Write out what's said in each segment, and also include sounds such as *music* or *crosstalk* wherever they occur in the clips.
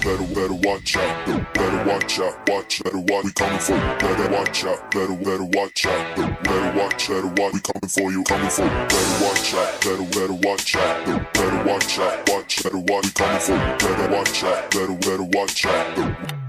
Better, better watch out, better watch out, watch, better watch, we coming for you, better watch out, better, better watch out, better watch, better watch, we coming for you, coming for you, better watch out, better, better watch out, better watch out, watch, better watch, we coming for you, better watch out, better, better watch out.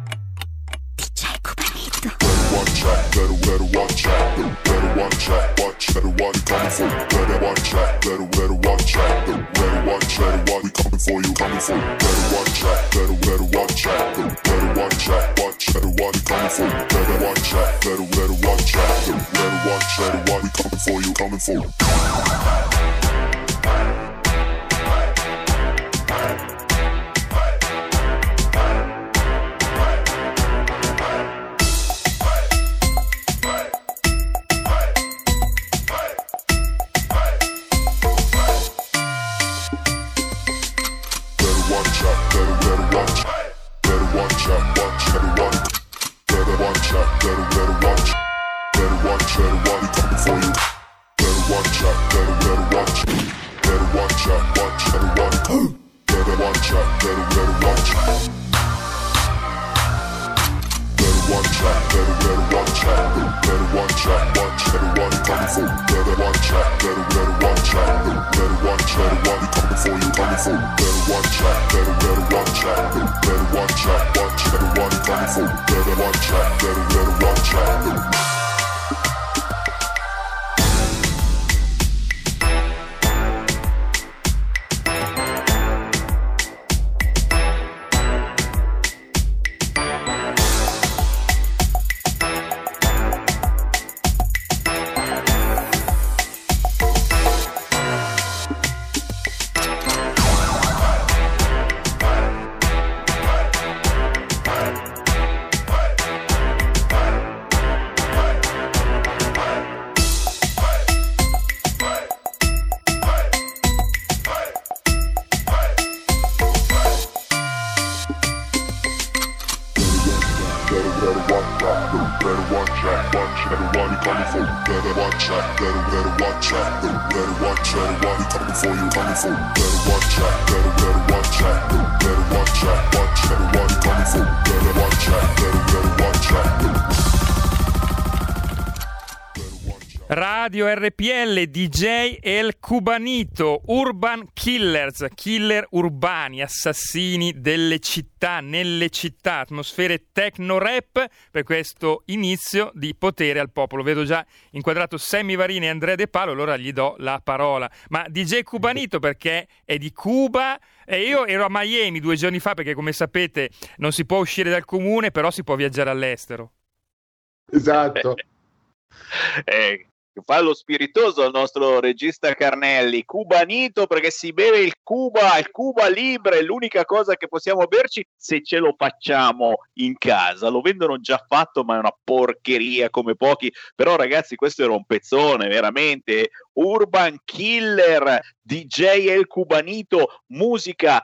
Better watch out, better, better watch out, better watch out, watch, better watch, coming for you, better watch out, better, better watch out, better watch, better watch, we coming for you, coming for you, better watch out, better, better watch out, better watch out, watch, better watch, coming for you, better watch out, better, better watch out, better watch, better watch, we coming for you, coming for you. Out, better, better watch out. Better watch out, watch, better watch, you Better watch out, better, better watch out DJ El Cubanito, Urban Killers, killer urbani, assassini delle città, nelle città, atmosfere techno rap per questo inizio di potere al popolo. Vedo già inquadrato Sammy Varini e Andrea De Palo, allora gli do la parola. Ma DJ Cubanito perché è di Cuba e io ero a Miami due giorni fa perché come sapete non si può uscire dal comune, però si può viaggiare all'estero. Esatto. Eh, fa lo spiritoso il nostro regista Carnelli, cubanito perché si beve il Cuba, il Cuba Libre, è l'unica cosa che possiamo berci se ce lo facciamo in casa. Lo vendono già fatto, ma è una porcheria come pochi. Però ragazzi, questo era un pezzone, veramente. Urban Killer, DJ El Cubanito, musica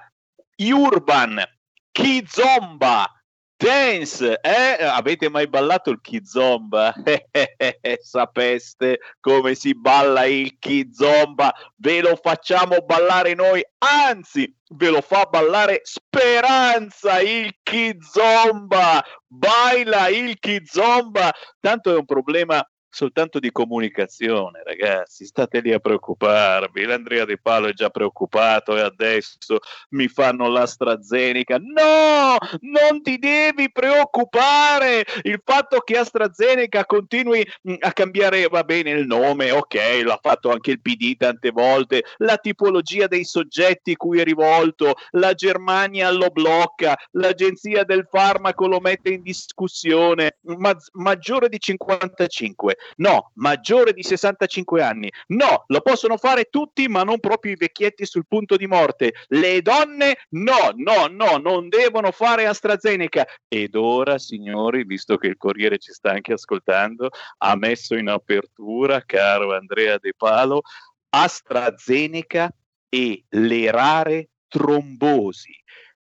urban, Kizomba, Dance, eh? Avete mai ballato il Kizomba? *laughs* Sapeste come si balla il Kizomba? Ve lo facciamo ballare noi, anzi, ve lo fa ballare Speranza il Kizomba. Baila il Kizomba. Tanto è un problema soltanto di comunicazione, ragazzi. State lì a preoccuparvi. L'Andrea Di Palo è già preoccupato e adesso mi fanno l'AstraZeneca. No, non ti devi preoccupare. Il fatto che AstraZeneca continui mh, a cambiare, va bene, il nome, ok, l'ha fatto anche il PD tante volte, la tipologia dei soggetti cui è rivolto, la Germania lo blocca, l'agenzia del farmaco lo mette in discussione, ma- maggiore di 55. No, maggiore di 65 anni. No, lo possono fare tutti, ma non proprio i vecchietti sul punto di morte. Le donne, no, no, no, non devono fare AstraZeneca. Ed ora, signori, visto che il Corriere ci sta anche ascoltando, ha messo in apertura, caro Andrea De Palo, AstraZeneca e le rare trombosi.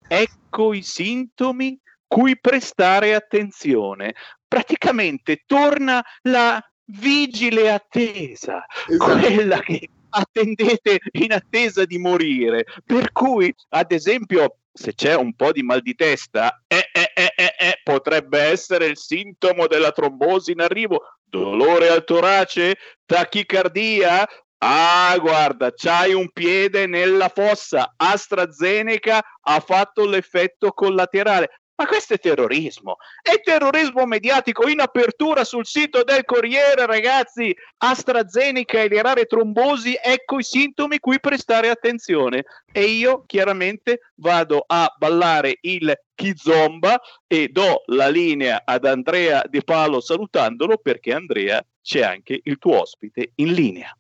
Ecco i sintomi cui prestare attenzione. Praticamente torna la vigile attesa, esatto. quella che attendete in attesa di morire. Per cui, ad esempio, se c'è un po' di mal di testa, eh, eh, eh, eh, eh potrebbe essere il sintomo della trombosi in arrivo. Dolore al torace? Tachicardia? Ah, guarda, c'hai un piede nella fossa. AstraZeneca ha fatto l'effetto collaterale. Ma questo è terrorismo, è terrorismo mediatico in apertura sul sito del Corriere, ragazzi. AstraZeneca e le rare trombosi, ecco i sintomi cui prestare attenzione. E io chiaramente vado a ballare il Kizomba e do la linea ad Andrea De Palo salutandolo perché Andrea c'è anche il tuo ospite in linea.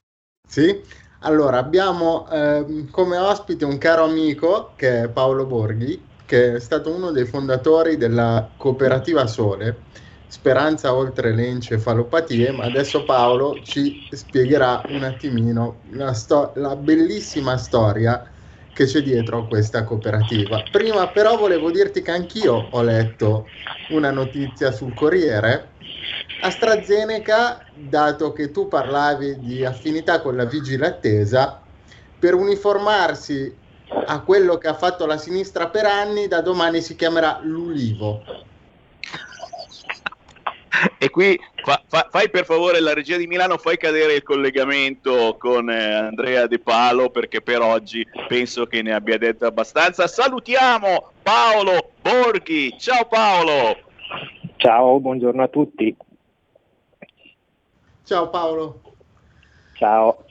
Sì, allora abbiamo eh, come ospite un caro amico che è Paolo Borghi che è stato uno dei fondatori della cooperativa Sole, Speranza oltre le encefalopatie, ma adesso Paolo ci spiegherà un attimino la, sto- la bellissima storia che c'è dietro questa cooperativa. Prima però volevo dirti che anch'io ho letto una notizia sul Corriere. AstraZeneca, dato che tu parlavi di affinità con la vigile attesa, per uniformarsi a quello che ha fatto la sinistra per anni, da domani si chiamerà l'Ulivo. E qui fa, fa, fai per favore la regia di Milano, fai cadere il collegamento con eh, Andrea De Palo perché per oggi penso che ne abbia detto abbastanza. Salutiamo Paolo Borghi. Ciao Paolo. Ciao, buongiorno a tutti. Ciao Paolo. Ciao.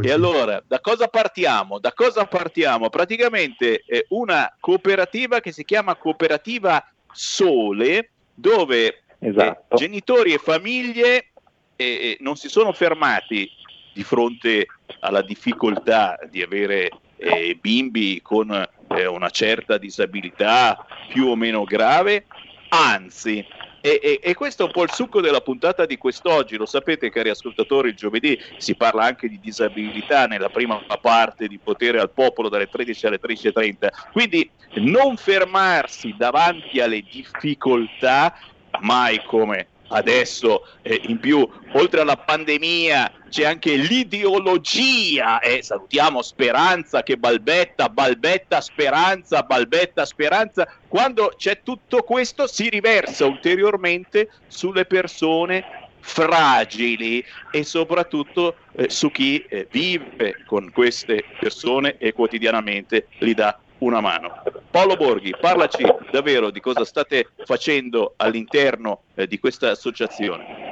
Così. E allora, da cosa partiamo? Da cosa partiamo? Praticamente è una cooperativa che si chiama Cooperativa Sole, dove esatto. eh, genitori e famiglie eh, non si sono fermati di fronte alla difficoltà di avere eh, bimbi con eh, una certa disabilità più o meno grave, anzi e, e, e, questo è un po' il succo della puntata di quest'oggi. Lo sapete, cari ascoltatori, il giovedì si parla anche di disabilità nella prima parte di Potere al Popolo dalle 13 alle 13.30. Quindi non fermarsi davanti alle difficoltà, mai come adesso eh, in più, oltre alla pandemia, c'è anche l'ideologia e eh, salutiamo Speranza che balbetta, balbetta Speranza, balbetta Speranza. Quando c'è tutto questo si riversa ulteriormente sulle persone fragili e soprattutto eh, su chi eh, vive con queste persone e quotidianamente li dà una mano. Paolo Borghi, parlaci davvero di cosa state facendo all'interno eh, di questa associazione.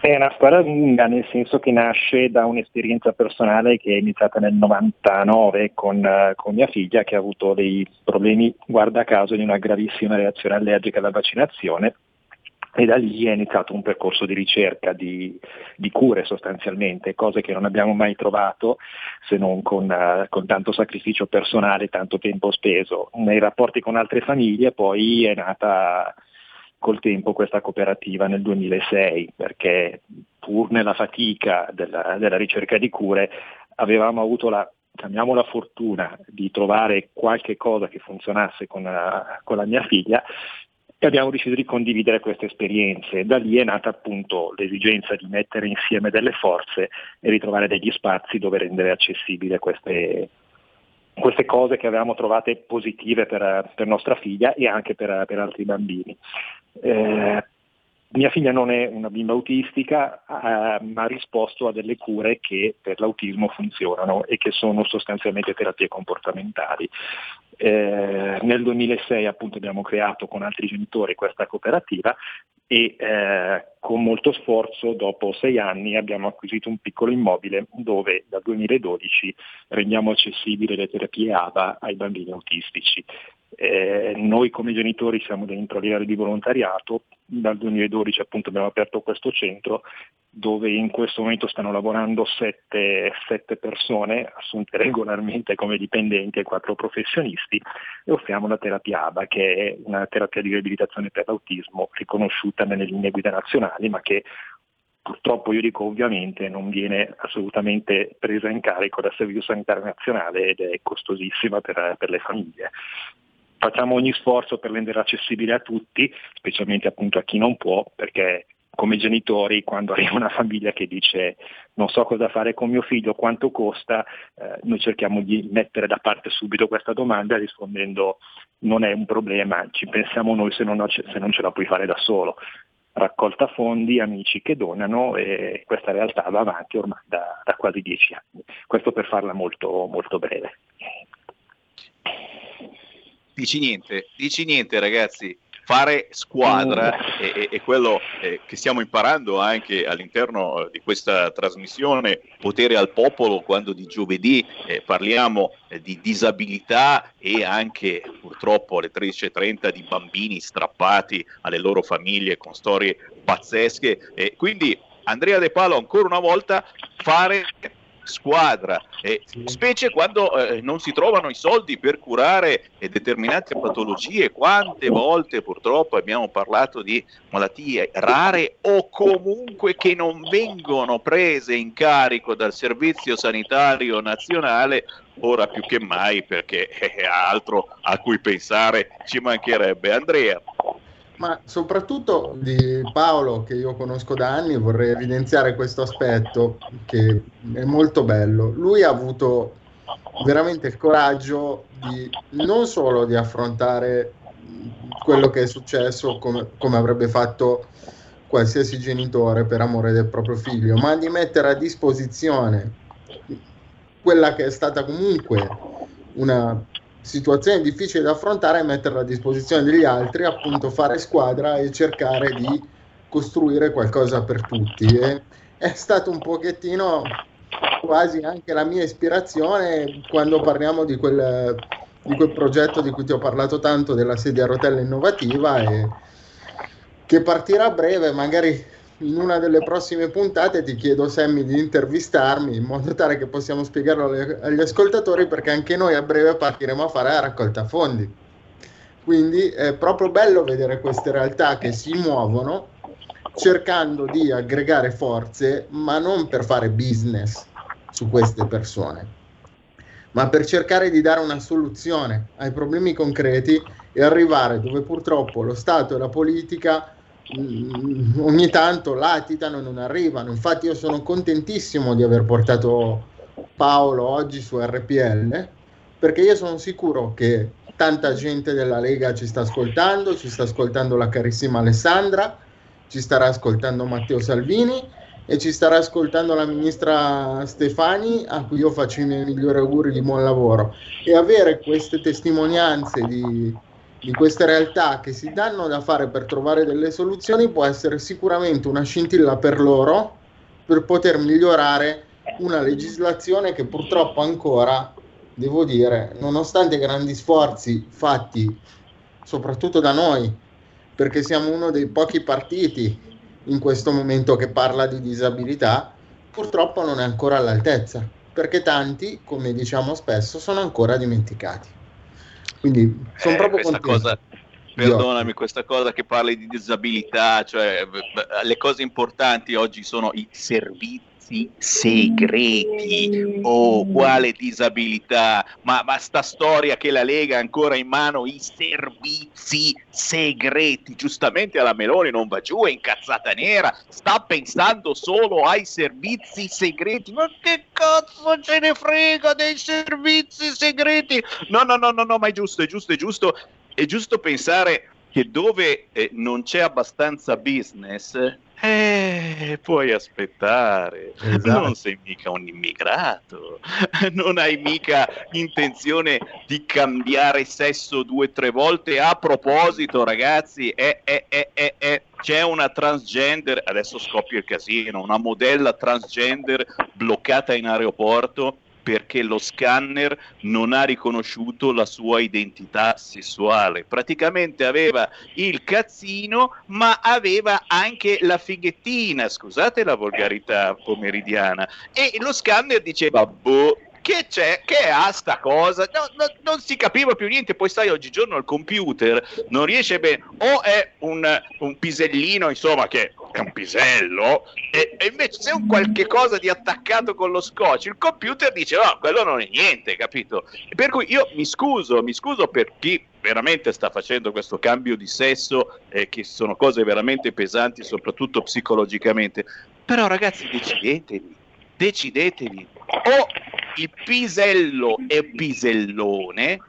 È una storia lunga, nel senso che nasce da un'esperienza personale che è iniziata nel 99 con, uh, con, mia figlia che ha avuto dei problemi, guarda caso, di una gravissima reazione allergica alla vaccinazione e da lì è iniziato un percorso di ricerca di, di cure sostanzialmente, cose che non abbiamo mai trovato se non con, uh, con, tanto sacrificio personale, tanto tempo speso. Nei rapporti con altre famiglie poi è nata col tempo questa cooperativa nel 2006 perché pur nella fatica della, della ricerca di cure avevamo avuto la chiamiamola fortuna di trovare qualche cosa che funzionasse con, uh, con la mia figlia e abbiamo deciso di condividere queste esperienze. Da lì è nata appunto l'esigenza di mettere insieme delle forze e ritrovare degli spazi dove rendere accessibili queste, queste cose che avevamo trovate positive per, per nostra figlia e anche per, per altri bambini. Eh, mia figlia non è una bimba autistica, eh, ma ha risposto a delle cure che per l'autismo funzionano e che sono sostanzialmente terapie comportamentali. Eh, nel 2006 appunto abbiamo creato con altri genitori questa cooperativa e eh, con molto sforzo dopo sei anni abbiamo acquisito un piccolo immobile dove dal 2012 rendiamo accessibili le terapie AVA ai bambini autistici. Eh, noi come genitori siamo dentro a livello di volontariato, dal 2012 appunto abbiamo aperto questo centro dove in questo momento stanno lavorando sette, sette persone assunte *laughs* regolarmente come dipendenti e quattro professionisti e offriamo la terapia ABA che è una terapia di riabilitazione per l'autismo riconosciuta nelle linee guida nazionali ma che purtroppo io dico ovviamente non viene assolutamente presa in carico dal Servizio Sanitario Nazionale ed è costosissima per, per le famiglie facciamo ogni sforzo per rendere accessibile a tutti, specialmente appunto a chi non può, perché come genitori quando *laughs* arriva una famiglia che dice non so cosa fare con mio figlio, quanto costa, eh, noi cerchiamo di mettere da parte subito questa domanda rispondendo non è un problema, ci pensiamo noi se non, se non ce la puoi fare da solo. Raccolta fondi, amici che donano e questa realtà va avanti ormai da, da quasi dieci anni. Questo per farla molto, molto breve. Dici niente, dici niente ragazzi, fare squadra mm. è, è quello eh, che stiamo imparando anche all'interno eh, di questa trasmissione Potere al Popolo quando di giovedì eh, parliamo eh, di disabilità e anche purtroppo alle 13.30 di bambini strappati alle loro famiglie con storie pazzesche. quindi Andrea De Palo ancora una volta fare squadra, eh, specie quando eh, non si trovano i soldi per curare eh, determinate patologie. Quante volte purtroppo abbiamo parlato di malattie rare o comunque che non vengono prese in carico dal Servizio Sanitario Nazionale ora più che mai perché è altro a cui pensare ci mancherebbe. Andrea ma soprattutto di Paolo, che io conosco da anni, vorrei evidenziare questo aspetto che è molto bello. Lui ha avuto veramente il coraggio di non solo di affrontare quello che è successo come, come avrebbe fatto qualsiasi genitore per amore del proprio figlio, ma di mettere a disposizione quella che è stata comunque una situazione difficile da affrontare e metterla a disposizione degli altri, appunto fare squadra e cercare di costruire qualcosa per tutti. E è stato un pochettino quasi anche la mia ispirazione quando parliamo di quel, di quel progetto di cui ti ho parlato tanto della sedia a rotella innovativa e che partirà a breve, magari in una delle prossime puntate ti chiedo Sammy di intervistarmi in modo tale che possiamo spiegarlo agli ascoltatori perché anche noi a breve partiremo a fare la raccolta fondi. Quindi è proprio bello vedere queste realtà che si muovono cercando di aggregare forze, ma non per fare business su queste persone, ma per cercare di dare una soluzione ai problemi concreti e arrivare dove purtroppo lo Stato e la politica ogni tanto latitano e non arrivano. Infatti io sono contentissimo di aver portato Paolo oggi su RPL perché io sono sicuro che tanta gente della Lega ci sta ascoltando, ci sta ascoltando la carissima Alessandra, ci starà ascoltando Matteo Salvini e ci starà ascoltando la ministra Stefani a cui io faccio i miei migliori auguri di buon lavoro e avere queste testimonianze di di queste realtà che si danno da fare per trovare delle soluzioni può essere sicuramente una scintilla per loro per poter migliorare una legislazione che purtroppo ancora, devo dire, nonostante grandi sforzi fatti soprattutto da noi, perché siamo uno dei pochi partiti in questo momento che parla di disabilità, purtroppo non è ancora all'altezza, perché tanti, come diciamo spesso, sono ancora dimenticati. Quindi sono eh, proprio contento. Cosa, perdonami, questa cosa che parli di disabilità, cioè le cose importanti oggi sono i servizi segreti o oh, quale disabilità. Ma, ma sta storia che la Lega ha ancora in mano i servizi segreti. Giustamente alla Meloni non va giù è incazzata nera. Sta pensando solo ai servizi segreti. Ma che cazzo ce ne frega dei servizi segreti? No no no no, no ma è giusto è giusto è giusto. È giusto pensare che dove eh, non c'è abbastanza business eh, puoi aspettare, esatto. non sei mica un immigrato, *laughs* non hai mica intenzione di cambiare sesso due o tre volte. A proposito, ragazzi, è, è, è, c'è una transgender, adesso scoppia il casino, una modella transgender bloccata in aeroporto perché lo scanner non ha riconosciuto la sua identità sessuale. Praticamente aveva il cazzino, ma aveva anche la fighettina, scusate la volgarità pomeridiana. E lo scanner diceva, boh, che c'è, che ha sta cosa, no, no, non si capiva più niente, poi sai oggigiorno il computer non riesce bene, o è un, un pisellino insomma che è un pisello, e, e invece se è un qualche cosa di attaccato con lo scotch, il computer dice no, quello non è niente, capito? Per cui io mi scuso, mi scuso per chi veramente sta facendo questo cambio di sesso, eh, che sono cose veramente pesanti, soprattutto psicologicamente, però ragazzi decidetevi, decidetevi, o il pisello è pisellone,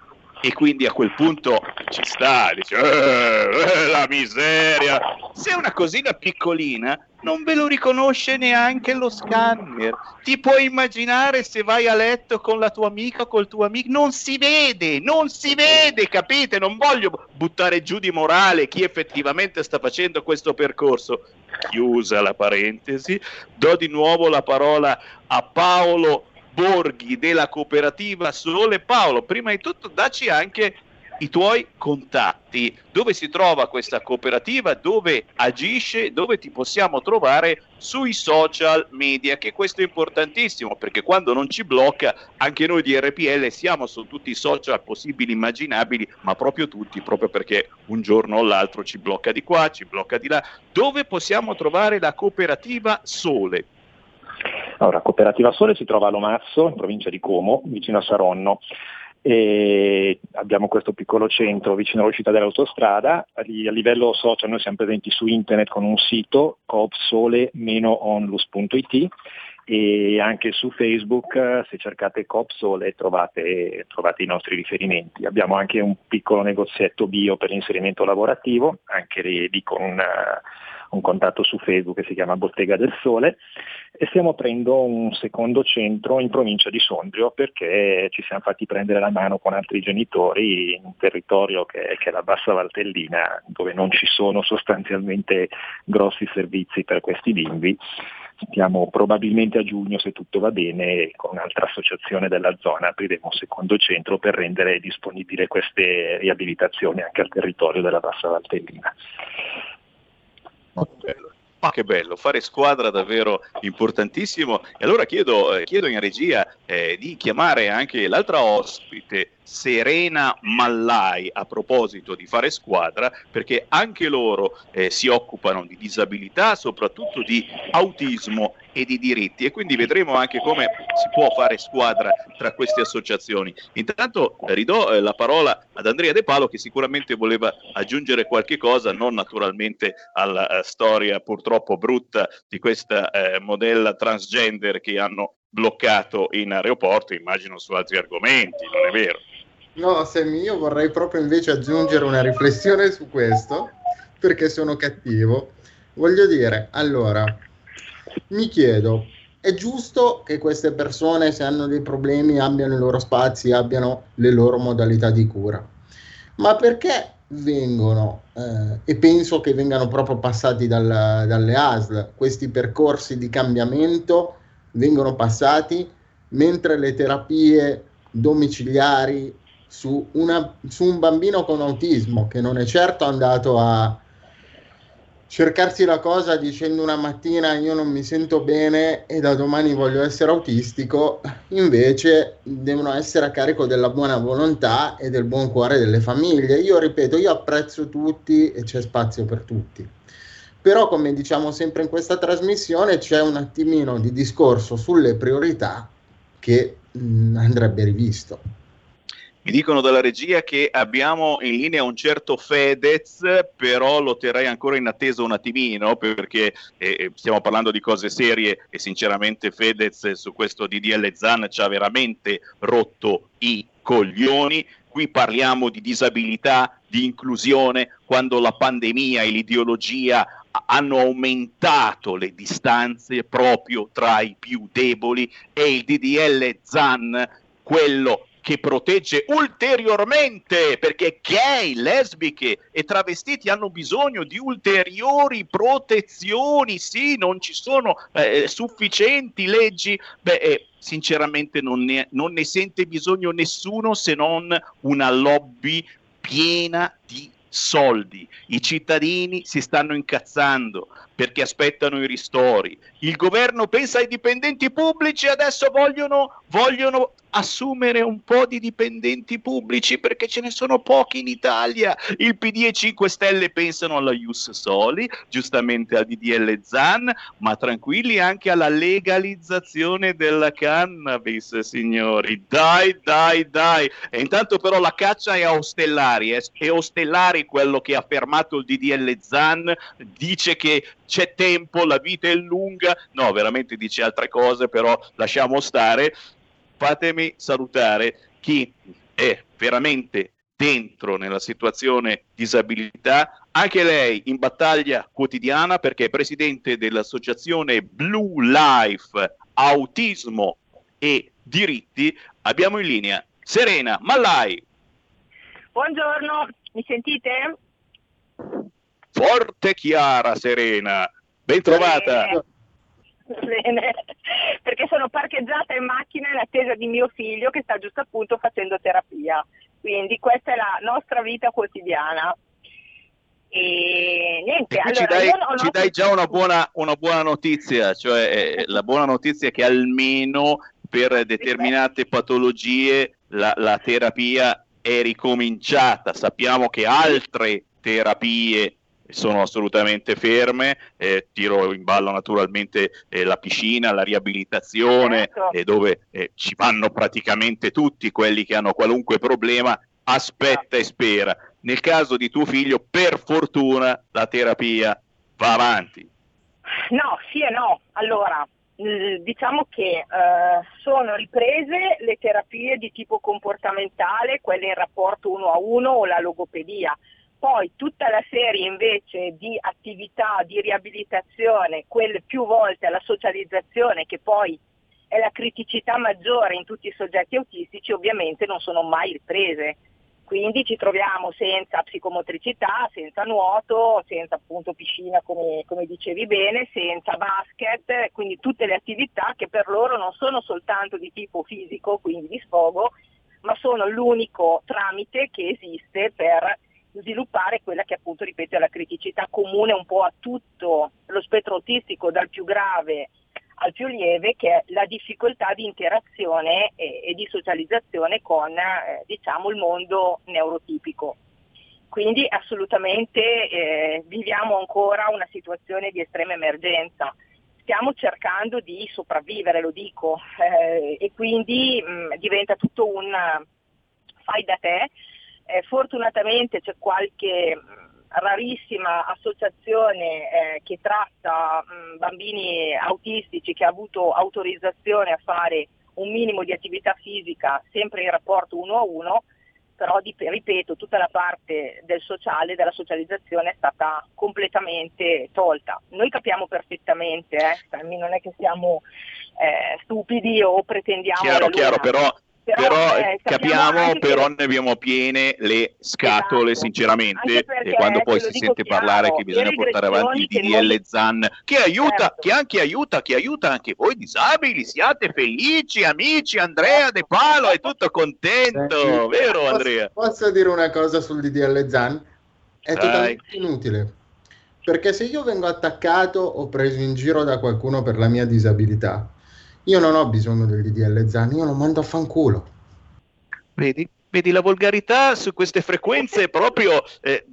e quindi a quel punto ci sta, dice eh, eh, la miseria. Se è una cosina piccolina, non ve lo riconosce neanche lo scanner. Ti puoi immaginare se vai a letto con la tua amica o col tuo amico, non si vede, non si vede, capite? Non voglio buttare giù di morale chi effettivamente sta facendo questo percorso. Chiusa la parentesi, do di nuovo la parola a Paolo Borghi della cooperativa Sole. Paolo, prima di tutto dacci anche i tuoi contatti, dove si trova questa cooperativa, dove agisce, dove ti possiamo trovare sui social media, che questo è importantissimo perché quando non ci blocca, anche noi di RPL siamo su tutti i social possibili, immaginabili, ma proprio tutti, proprio perché un giorno o l'altro ci blocca di qua, ci blocca di là. Dove possiamo trovare la cooperativa Sole? Allora, Cooperativa Sole si trova a Lomazzo, in provincia di Como, vicino a Saronno. E abbiamo questo piccolo centro vicino all'uscita dell'autostrada, a livello social noi siamo presenti su internet con un sito coopsole-onlus.it e anche su Facebook se cercate Coopsole trovate, trovate i nostri riferimenti. Abbiamo anche un piccolo negozietto bio per l'inserimento lavorativo, anche lì con un contatto su Facebook che si chiama Bottega del Sole e stiamo aprendo un secondo centro in provincia di Sondrio perché ci siamo fatti prendere la mano con altri genitori in un territorio che, che è la Bassa Valtellina dove non ci sono sostanzialmente grossi servizi per questi bimbi stiamo probabilmente a giugno, se tutto va bene, con un'altra associazione della zona apriremo un secondo centro per rendere disponibile queste riabilitazioni anche al territorio della Bassa Valtellina. Bello. Ma che bello, fare squadra davvero importantissimo. E allora chiedo, eh, chiedo in regia eh, di chiamare anche l'altra ospite Serena Mallai a proposito di fare squadra perché anche loro eh, si occupano di disabilità, soprattutto di autismo e di diritti e quindi vedremo anche come si può fare squadra tra queste associazioni. Intanto eh, ridò eh, la parola ad Andrea De Palo che sicuramente voleva aggiungere qualche cosa, non naturalmente alla uh, storia purtroppo brutta di questa uh, modella transgender che hanno bloccato in aeroporto, immagino su altri argomenti, non è vero? No, Sammy, io vorrei proprio invece aggiungere una riflessione su questo, perché sono cattivo. Voglio dire, allora, mi chiedo, è giusto che queste persone, se hanno dei problemi, abbiano i loro spazi, abbiano le loro modalità di cura, ma perché vengono, eh, e penso che vengano proprio passati dal, dalle ASL, questi percorsi di cambiamento vengono passati mentre le terapie domiciliari su, una, su un bambino con autismo che non è certo andato a cercarsi la cosa dicendo una mattina io non mi sento bene e da domani voglio essere autistico, invece devono essere a carico della buona volontà e del buon cuore delle famiglie. Io ripeto, io apprezzo tutti e c'è spazio per tutti. Però come diciamo sempre in questa trasmissione c'è un attimino di discorso sulle priorità che mh, andrebbe rivisto. Mi dicono dalla regia che abbiamo in linea un certo Fedez, però lo terrei ancora in attesa un attimino perché eh, eh stiamo parlando di cose serie e sinceramente Fedez su questo DDL Zan ci ha veramente rotto i coglioni. Qui parliamo di disabilità, di inclusione, quando la pandemia e l'ideologia hanno aumentato le distanze proprio tra i più deboli e il DDL Zan, quello che protegge ulteriormente perché gay, lesbiche e travestiti hanno bisogno di ulteriori protezioni. Sì, non ci sono eh, sufficienti leggi. Beh, eh, sinceramente non ne, non ne sente bisogno nessuno se non una lobby piena di soldi. I cittadini si stanno incazzando perché aspettano i ristori. Il governo pensa ai dipendenti pubblici e adesso vogliono, vogliono assumere un po' di dipendenti pubblici perché ce ne sono pochi in Italia. Il PD e 5 Stelle pensano alla Ius Soli, giustamente al DDL Zan, ma tranquilli anche alla legalizzazione della cannabis, signori. Dai, dai, dai. E intanto però la caccia è a Ostellari, eh. è Ostellari quello che ha fermato il DDL Zan, dice che c'è tempo, la vita è lunga, no, veramente dice altre cose, però lasciamo stare fatemi salutare chi è veramente dentro nella situazione disabilità, anche lei in battaglia quotidiana perché è presidente dell'associazione Blue Life Autismo e Diritti. Abbiamo in linea Serena Mallai. Buongiorno, mi sentite? Forte chiara Serena, ben trovata. Eh, Bene, perché sono parcheggiata in macchina in attesa di mio figlio che sta giusto appunto facendo terapia. Quindi questa è la nostra vita quotidiana. E niente, e allora, ci, dai, noto... ci dai, già una buona, una buona notizia, cioè eh, la buona notizia è che almeno per determinate patologie la, la terapia è ricominciata. Sappiamo che altre terapie sono assolutamente ferme, eh, tiro in ballo naturalmente eh, la piscina, la riabilitazione, certo. eh, dove ci vanno praticamente tutti quelli che hanno qualunque problema, aspetta e spera. Nel caso di tuo figlio, per fortuna, la terapia va avanti. No, sì e no. Allora, diciamo che eh, sono riprese le terapie di tipo comportamentale, quelle in rapporto uno a uno o la logopedia poi tutta la serie invece di attività di riabilitazione, quelle più volte alla socializzazione, che poi è la criticità maggiore in tutti i soggetti autistici, ovviamente non sono mai riprese. Quindi ci troviamo senza psicomotricità, senza nuoto, senza appunto piscina come, come dicevi bene, senza basket, quindi tutte le attività che per loro non sono soltanto di tipo fisico, quindi di sfogo, ma sono l'unico tramite che esiste per sviluppare quella che appunto, ripeto, è la criticità comune un po' a tutto lo spettro autistico, dal più grave al più lieve, che è la difficoltà di interazione e, e di socializzazione con eh, diciamo, il mondo neurotipico. Quindi assolutamente eh, viviamo ancora una situazione di estrema emergenza. Stiamo cercando di sopravvivere, lo dico, eh, e quindi mh, diventa tutto un fai da te eh, fortunatamente c'è qualche mm, rarissima associazione eh, che tratta mh, mm, bambini autistici che ha avuto autorizzazione a fare un minimo di attività fisica sempre in rapporto uno a uno, però di, ripeto tutta la parte del sociale, della socializzazione è stata completamente tolta. Noi capiamo perfettamente, eh, non è che siamo eh, stupidi o pretendiamo... Chiaro, chiaro, però però, eh, capiamo, però ne abbiamo piene le scatole, esatto. sinceramente, e quando poi si sente chiaro, parlare che bisogna portare avanti il DDL noi... ZAN, che aiuta, certo. che anche aiuta, che aiuta anche voi disabili, siate felici, amici, Andrea De Palo è tutto contento, eh, vero posso, Andrea? Posso dire una cosa sul DDL ZAN? È Dai. totalmente inutile. Perché se io vengo attaccato o preso in giro da qualcuno per la mia disabilità, io non ho bisogno del DDL Zan, io lo mando a fanculo. Vedi? Vedi la volgarità su queste frequenze proprio eh,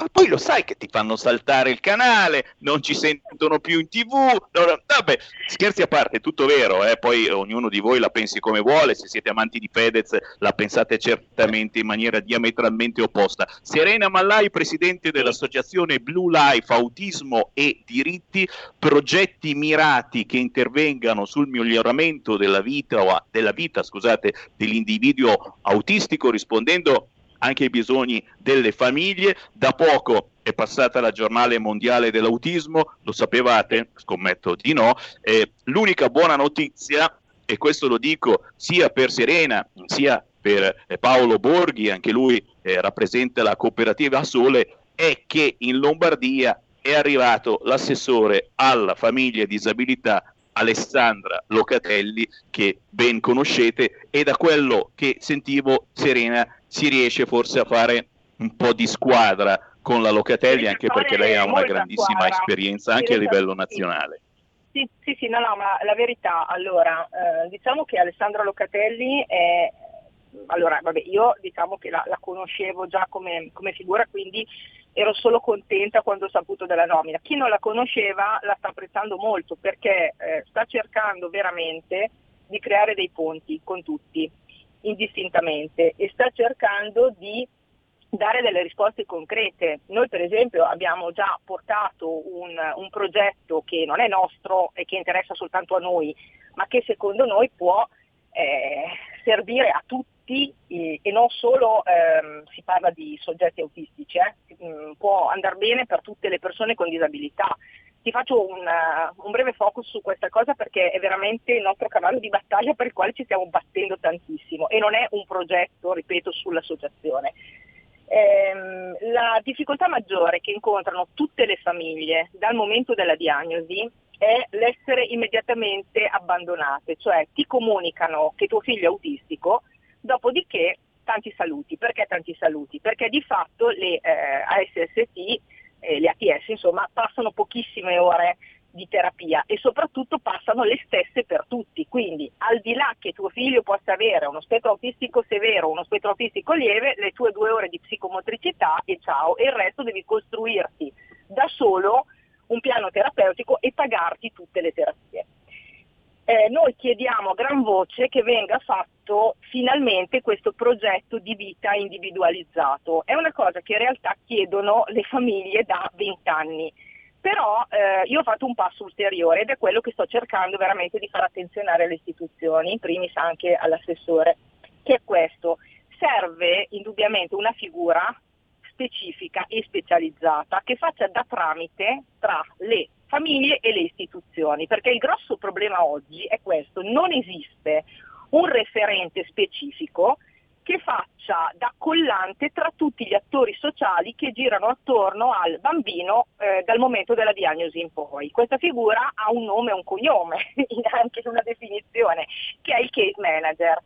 ma poi lo sai che ti fanno saltare il canale, non ci sentono più in tv. No, vabbè, scherzi a parte, tutto vero, eh? poi ognuno di voi la pensi come vuole, se siete amanti di Fedez la pensate certamente in maniera diametralmente opposta. Serena Mallai, presidente dell'associazione Blue Life Autismo e Diritti, progetti mirati che intervengano sul miglioramento della vita, della vita scusate, dell'individuo autistico rispondendo anche ai bisogni delle famiglie. Da poco è passata la giornata mondiale dell'autismo, lo sapevate? Scommetto di no. Eh, l'unica buona notizia, e questo lo dico sia per Serena, sia per eh, Paolo Borghi, anche lui eh, rappresenta la cooperativa Sole, è che in Lombardia è arrivato l'assessore alla famiglia e disabilità Alessandra Locatelli, che ben conoscete, e da quello che sentivo Serena si riesce forse a fare un po' di squadra con la Locatelli anche perché lei ha una grandissima esperienza anche a livello nazionale. Sì, sì, sì, no, no, ma la verità, allora, eh, diciamo che Alessandra Locatelli è, allora, vabbè, io diciamo che la, la conoscevo già come, come, figura, quindi ero solo contenta quando ho saputo della nomina. Chi non la conosceva la sta apprezzando molto perché eh, sta cercando veramente di creare dei ponti con tutti, indistintamente, e sta cercando di dare delle risposte concrete. Noi per esempio abbiamo già portato un, un, progetto che non è nostro e che interessa soltanto a noi, ma che secondo noi può eh, servire a tutti eh, e non solo ehm, si parla di soggetti autistici, eh, mm, può andare bene per tutte le persone con disabilità. Ti faccio un, uh, un, breve focus su questa cosa perché è veramente il nostro cavallo di battaglia per il quale ci stiamo battendo tantissimo e non è un progetto, ripeto, sull'associazione. Ehm, la difficoltà maggiore che incontrano tutte le famiglie dal momento della diagnosi è l'essere immediatamente abbandonate, cioè ti comunicano che tuo figlio è autistico, dopodiché tanti saluti. Perché tanti saluti? Perché di fatto le eh, ASST, eh, le ATS insomma, passano pochissime ore di terapia e soprattutto passano le stesse per tutti. Quindi al di là che tuo figlio possa avere uno spettro autistico severo o uno spettro autistico lieve, le tue due ore di psicomotricità e ciao, e il resto devi costruirti da solo un piano terapeutico e pagarti tutte le terapie. Eh, noi chiediamo a gran voce che venga fatto finalmente questo progetto di vita individualizzato. È una cosa che in realtà chiedono le famiglie da 20 anni però eh, io ho fatto un passo ulteriore ed è quello che sto cercando veramente di far attenzionare alle istituzioni, in primis anche all'assessore, che è questo. Serve indubbiamente una figura specifica e specializzata che faccia da tramite tra le famiglie e le istituzioni, perché il grosso problema oggi è questo, non esiste un referente specifico che faccia da collante tra tutti gli attori sociali che girano attorno al bambino eh, dal momento della diagnosi in poi. Questa figura ha un nome e un cognome, *laughs* anche una definizione, che è il case manager.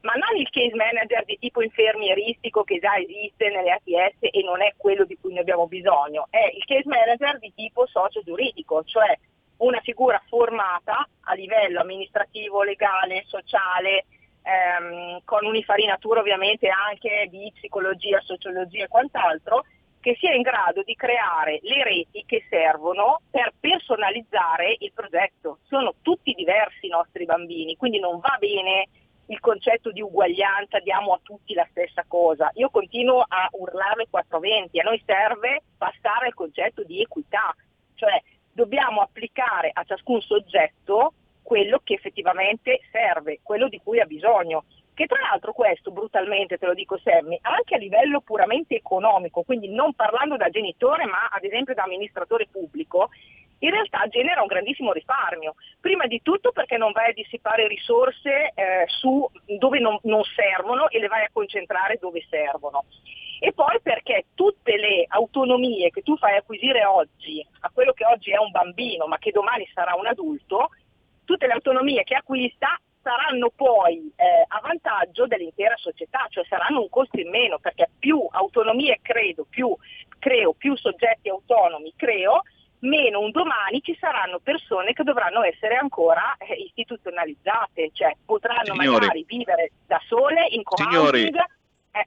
Ma non il case manager di tipo infermieristico che già esiste nelle ATS e non è quello di cui noi abbiamo bisogno, è il case manager di tipo socio-giuridico, cioè una figura formata a livello amministrativo, legale, sociale, ehm, con un'infarinatura ovviamente anche di psicologia, sociologia e quant'altro, che sia in grado di creare le reti che servono per personalizzare il progetto. Sono tutti diversi i nostri bambini, quindi non va bene il concetto di uguaglianza, diamo a tutti la stessa cosa. Io continuo a urlare 420, a noi serve passare al concetto di equità, cioè dobbiamo applicare a ciascun soggetto quello che effettivamente serve, quello di cui ha bisogno. Che tra l'altro questo, brutalmente te lo dico Sammy, anche a livello puramente economico, quindi non parlando da genitore ma ad esempio da amministratore pubblico, in realtà genera un grandissimo risparmio. Prima di tutto perché non vai a dissipare risorse eh, su dove non, non servono e le vai a concentrare dove servono. E poi perché tutte le autonomie che tu fai acquisire oggi a quello che oggi è un bambino ma che domani sarà un adulto, tutte le autonomie che acquista saranno poi eh, a vantaggio dell'intera società, cioè saranno un costo in meno, perché più autonomie credo, più creo, più soggetti autonomi creo, meno un domani ci saranno persone che dovranno essere ancora eh, istituzionalizzate, cioè potranno Signori. magari vivere da sole in co-housing. Eh,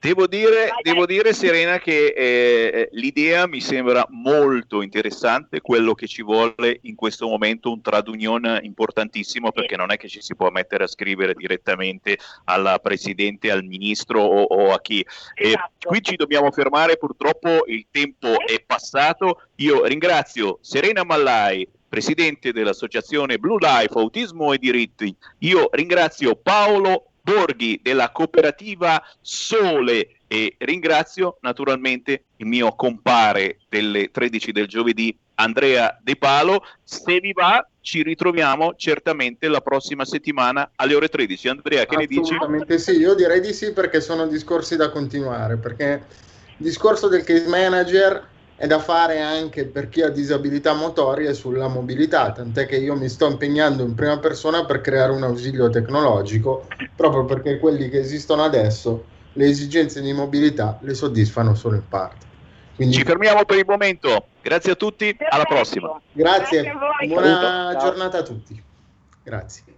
Devo dire, devo dire, Serena, che eh, l'idea mi sembra molto interessante, quello che ci vuole in questo momento un trade union importantissimo, perché non è che ci si può mettere a scrivere direttamente alla Presidente, al Ministro o, o a chi. Esatto. qui ci dobbiamo fermare, purtroppo il tempo è passato. Io ringrazio Serena Mallai, Presidente dell'Associazione Blue Life Autismo e Diritti. Io ringrazio Paolo Borghi della cooperativa Sole e ringrazio naturalmente il mio compare delle 13 del giovedì Andrea De Palo. Se vi va, ci ritroviamo certamente la prossima settimana alle ore 13. Andrea, che ne dici? Assolutamente sì, io direi di sì perché sono discorsi da continuare, perché il discorso del case manager è da fare anche per chi ha disabilità motorie sulla mobilità, tant'è che io mi sto impegnando in prima persona per creare un ausilio tecnologico, proprio perché quelli che esistono adesso le esigenze di mobilità le soddisfano solo in parte. Quindi, Ci fermiamo per il momento. Grazie a tutti, alla prossima. grazie, Grazie a voi. buona Saluto. Ciao. giornata a tutti. Grazie.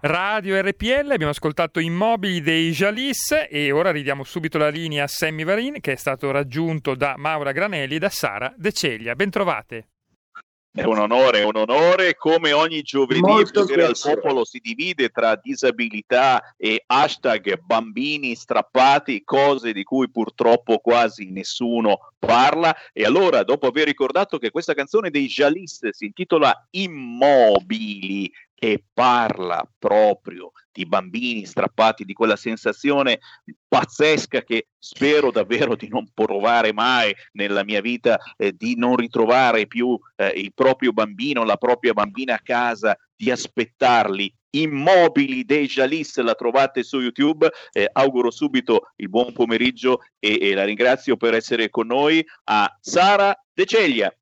Radio RPL, abbiamo ascoltato Immobili dei Jalis e ora ridiamo subito la linea a Sammy Varin che è stato raggiunto da Maura Granelli e da Sara De Ceglia. Bentrovate. È un onore, è un onore. Come ogni giovedì, Molto Potere al. Popolo si divide tra disabilità e hashtag bambini strappati, cose di cui purtroppo quasi nessuno parla. E allora, dopo aver ricordato che questa canzone dei Jalis si intitola Immobili, che parla proprio di bambini strappati, di quella sensazione pazzesca che spero davvero di non provare mai nella mia vita, eh, di non ritrovare più eh, il proprio bambino, la propria bambina a casa, di aspettarli immobili dei Jalis, la trovate su YouTube. Eh, auguro subito il buon pomeriggio e, e la ringrazio per essere con noi a Sara De Ceglia.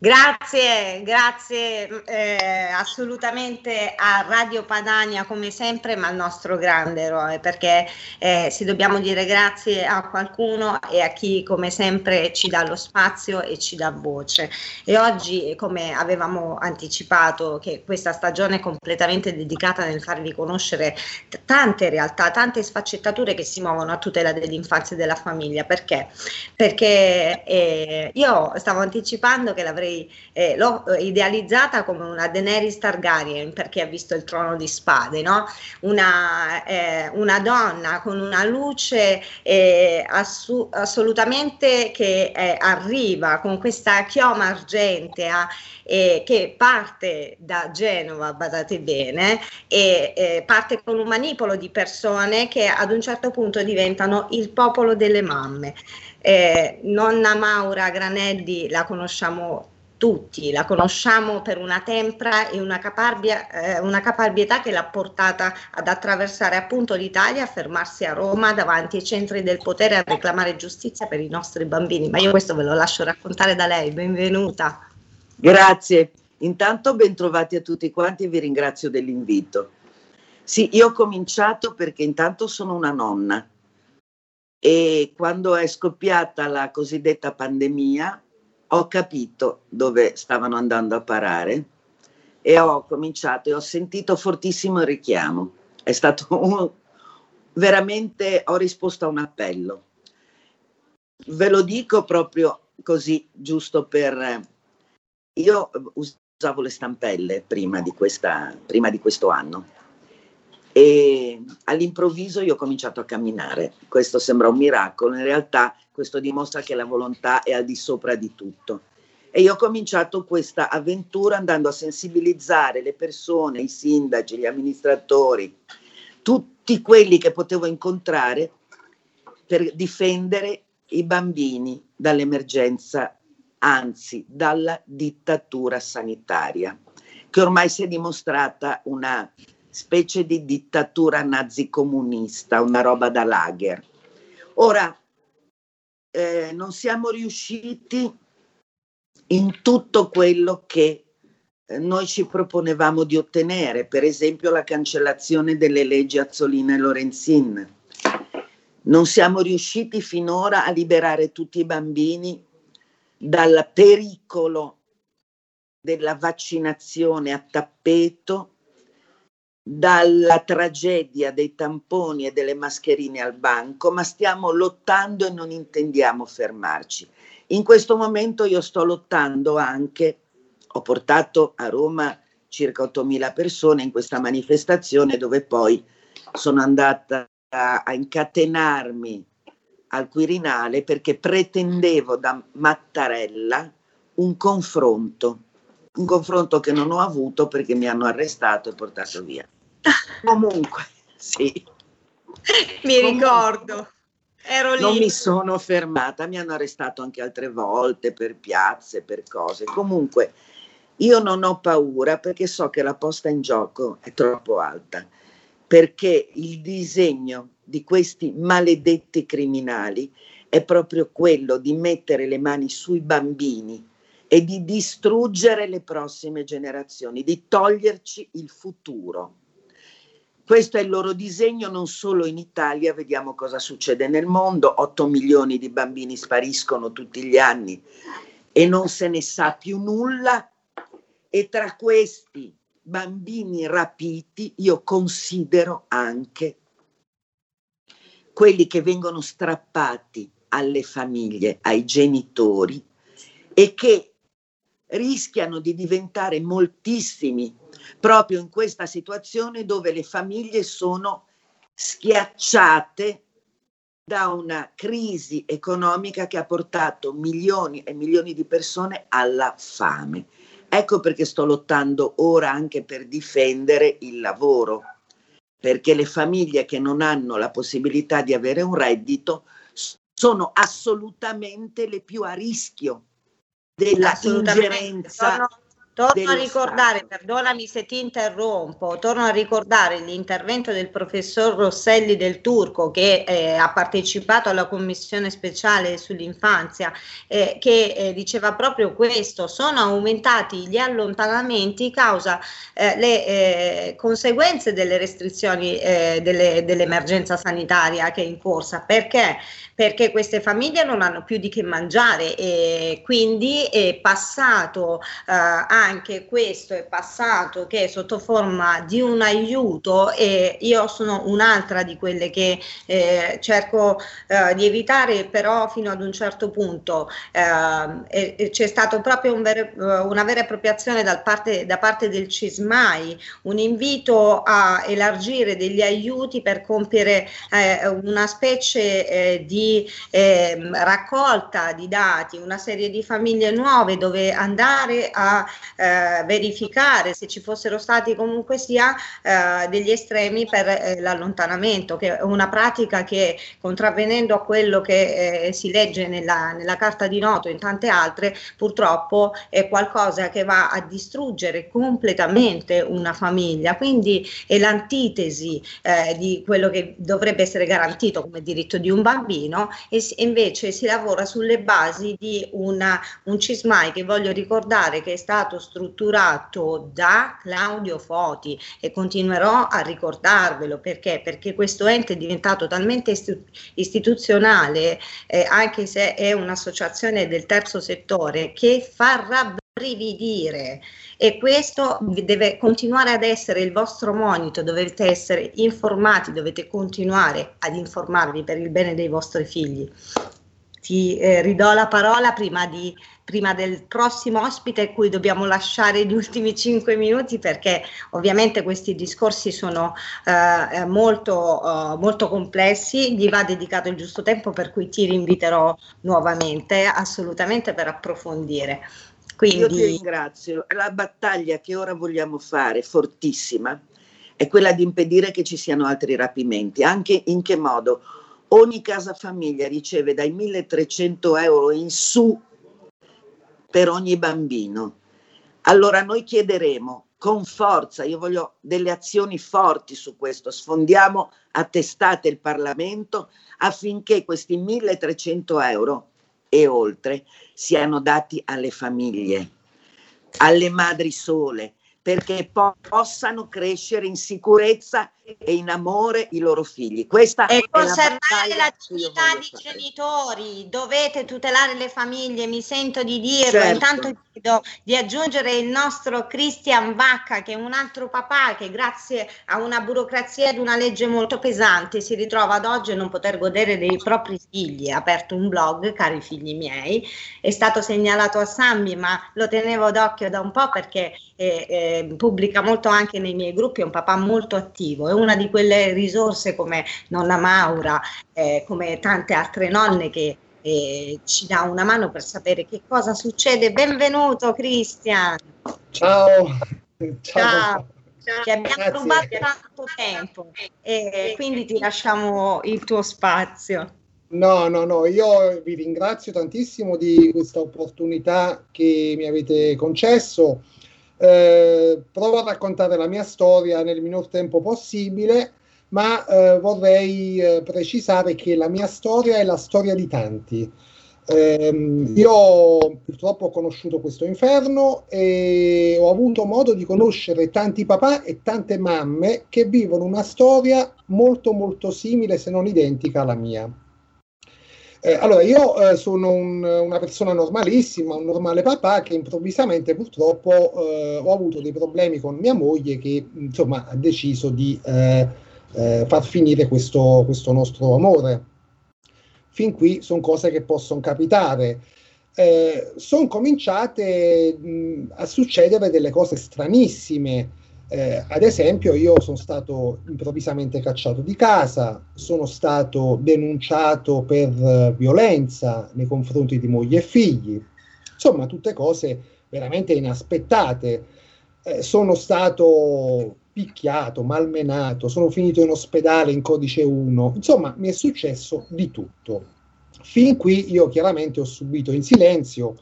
Grazie, grazie eh, assolutamente a Radio Padania come sempre, ma al nostro grande eroe, perché eh, si dobbiamo dire grazie a qualcuno e a chi come sempre ci dà lo spazio e ci dà voce. E oggi, come avevamo anticipato, che questa stagione è completamente dedicata nel farvi conoscere t- tante realtà, tante sfaccettature che si muovono a tutela dell'infanzia e della famiglia. Perché? Perché eh, io stavo anticipando che l'avrei eh, l'ho eh, idealizzata come una Daenerys Targaryen perché ha visto il trono di spade, no? una, eh, una donna con una luce eh, assu- assolutamente che eh, arriva con questa chioma argentea eh, che parte da Genova, badate bene, e parte con un manipolo di persone che ad un certo punto diventano il popolo delle mamme. Eh, nonna Maura Granelli la conosciamo tutti, la conosciamo per una tempra e una, caparbia, eh, una caparbietà che l'ha portata ad attraversare appunto l'Italia, a fermarsi a Roma davanti ai centri del potere a reclamare giustizia per i nostri bambini. Ma io questo ve lo lascio raccontare da lei, benvenuta. Grazie. Intanto ben trovati a tutti quanti e vi ringrazio dell'invito. Sì, io ho cominciato perché intanto sono una nonna e quando è scoppiata la cosiddetta pandemia ho capito dove stavano andando a parare e ho cominciato e ho sentito fortissimo il richiamo. È stato *laughs* un, veramente, ho risposto a un appello. Ve lo dico proprio così, giusto per... Io usavo le stampelle prima di, questa, prima di questo anno e all'improvviso io ho cominciato a camminare. Questo sembra un miracolo, in realtà questo dimostra che la volontà è al di sopra di tutto. E io ho cominciato questa avventura andando a sensibilizzare le persone, i sindaci, gli amministratori, tutti quelli che potevo incontrare per difendere i bambini dall'emergenza, anzi dalla dittatura sanitaria, che ormai si è dimostrata una specie di dittatura nazi-comunista, una roba da lager. Ora, eh, non siamo riusciti in tutto quello che eh, noi ci proponevamo di ottenere, per esempio la cancellazione delle leggi Azzolina e Lorenzin. Non siamo riusciti finora a liberare tutti i bambini dal pericolo della vaccinazione a tappeto dalla tragedia dei tamponi e delle mascherine al banco, ma stiamo lottando e non intendiamo fermarci. In questo momento io sto lottando anche, ho portato a Roma circa 8.000 persone in questa manifestazione dove poi sono andata a, a incatenarmi al Quirinale perché pretendevo da Mattarella un confronto, un confronto che non ho avuto perché mi hanno arrestato e portato via. Comunque, sì. Mi ricordo, ero lì. Non mi sono fermata, mi hanno arrestato anche altre volte per piazze, per cose. Comunque, io non ho paura perché so che la posta in gioco è troppo alta, perché il disegno di questi maledetti criminali è proprio quello di mettere le mani sui bambini e di distruggere le prossime generazioni, di toglierci il futuro. Questo è il loro disegno non solo in Italia, vediamo cosa succede nel mondo, 8 milioni di bambini spariscono tutti gli anni e non se ne sa più nulla. E tra questi bambini rapiti io considero anche quelli che vengono strappati alle famiglie, ai genitori e che rischiano di diventare moltissimi proprio in questa situazione dove le famiglie sono schiacciate da una crisi economica che ha portato milioni e milioni di persone alla fame. Ecco perché sto lottando ora anche per difendere il lavoro, perché le famiglie che non hanno la possibilità di avere un reddito sono assolutamente le più a rischio della ingerenza Torno, a ricordare, Stato. perdonami se ti interrompo, torno a ricordare l'intervento del professor Rosselli del Turco che eh, ha partecipato alla commissione speciale sull'infanzia eh, che eh, diceva proprio questo, sono aumentati gli allontanamenti causa eh, le eh, conseguenze delle restrizioni eh, delle, dell'emergenza sanitaria che è in corsa. Perché? perché queste famiglie non hanno più di che mangiare e quindi è passato eh, anche questo, è passato che sotto forma di un aiuto e io sono un'altra di quelle che eh, cerco eh, di evitare però fino ad un certo punto eh, c'è stato proprio un vero, eh, una vera appropriazione parte, da parte del CISMAI, un invito a elargire degli aiuti per compiere eh, una specie di eh, raccolta di dati, una serie di famiglie nuove dove andare a eh, verificare se ci fossero stati comunque sia eh, degli estremi per eh, l'allontanamento, che è una pratica che contravvenendo a quello che eh, si legge nella, nella Carta di Noto e in tante altre, purtroppo è qualcosa che va a distruggere completamente una famiglia, quindi è l'antitesi eh, di quello che dovrebbe essere garantito come diritto di un bambino no? e si, invece si lavora sulle basi di una, un CISMAI che voglio ricordare che è stato strutturato da Claudio Foti e continuerò a ricordarvelo perché? Perché questo ente è diventato talmente istituzionale, eh, anche se è un'associazione del terzo settore, che fa rabbrividire e questo deve continuare ad essere il vostro monito, dovete essere informati, dovete continuare ad informarvi per il bene dei vostri figli. Ti eh, ridò la parola prima, di, prima del prossimo ospite cui dobbiamo lasciare gli ultimi cinque minuti perché ovviamente questi discorsi sono eh, molto, uh, molto complessi, gli va dedicato il giusto tempo per cui ti rinviterò nuovamente assolutamente per approfondire. Quindi... Io ti ringrazio. La battaglia che ora vogliamo fare, fortissima, è quella di impedire che ci siano altri rapimenti. Anche in che modo? Ogni casa famiglia riceve dai 1300 euro in su per ogni bambino. Allora noi chiederemo con forza, io voglio delle azioni forti su questo, sfondiamo a testate il Parlamento affinché questi 1300 euro e oltre siano dati alle famiglie, alle madri sole, perché po- possano crescere in sicurezza e in amore i loro figli. Questa e è conservare la, la dignità dei genitori, dovete tutelare le famiglie, mi sento di dirlo. Certo. Intanto chiedo di aggiungere il nostro Christian Vacca, che è un altro papà che grazie a una burocrazia e ad una legge molto pesante si ritrova ad oggi a non poter godere dei propri figli. Ha aperto un blog, cari figli miei, è stato segnalato a Sambi, ma lo tenevo d'occhio da un po' perché eh, eh, pubblica molto anche nei miei gruppi, è un papà molto attivo. È una di quelle risorse come nonna Maura, eh, come tante altre nonne che eh, ci dà una mano per sapere che cosa succede. Benvenuto Cristian. Ciao. Ciao. Ciao. Ti abbiamo Grazie. rubato tanto tempo e quindi ti lasciamo il tuo spazio. No, no, no, io vi ringrazio tantissimo di questa opportunità che mi avete concesso eh, provo a raccontare la mia storia nel minor tempo possibile. ma eh, vorrei eh, precisare che la mia storia è la storia di tanti. Ehm, io purtroppo ho conosciuto questo inferno e ho avuto modo di conoscere tanti papà e tante mamme che vivono una storia molto molto simile, se non identica alla mia. Eh, allora, io eh, sono un, una persona normalissima, un normale papà che improvvisamente purtroppo eh, ho avuto dei problemi con mia moglie che insomma ha deciso di eh, eh, far finire questo, questo nostro amore fin qui sono cose che possono capitare. Sono cominciate mh, a succedere delle cose stranissime. Eh, ad esempio, io sono stato improvvisamente cacciato di casa, sono stato denunciato per uh, violenza nei confronti di moglie e figli, insomma, tutte cose veramente inaspettate. Eh, sono stato picchiato, malmenato, sono finito in ospedale in codice 1, insomma mi è successo di tutto. Fin qui io chiaramente ho subito in silenzio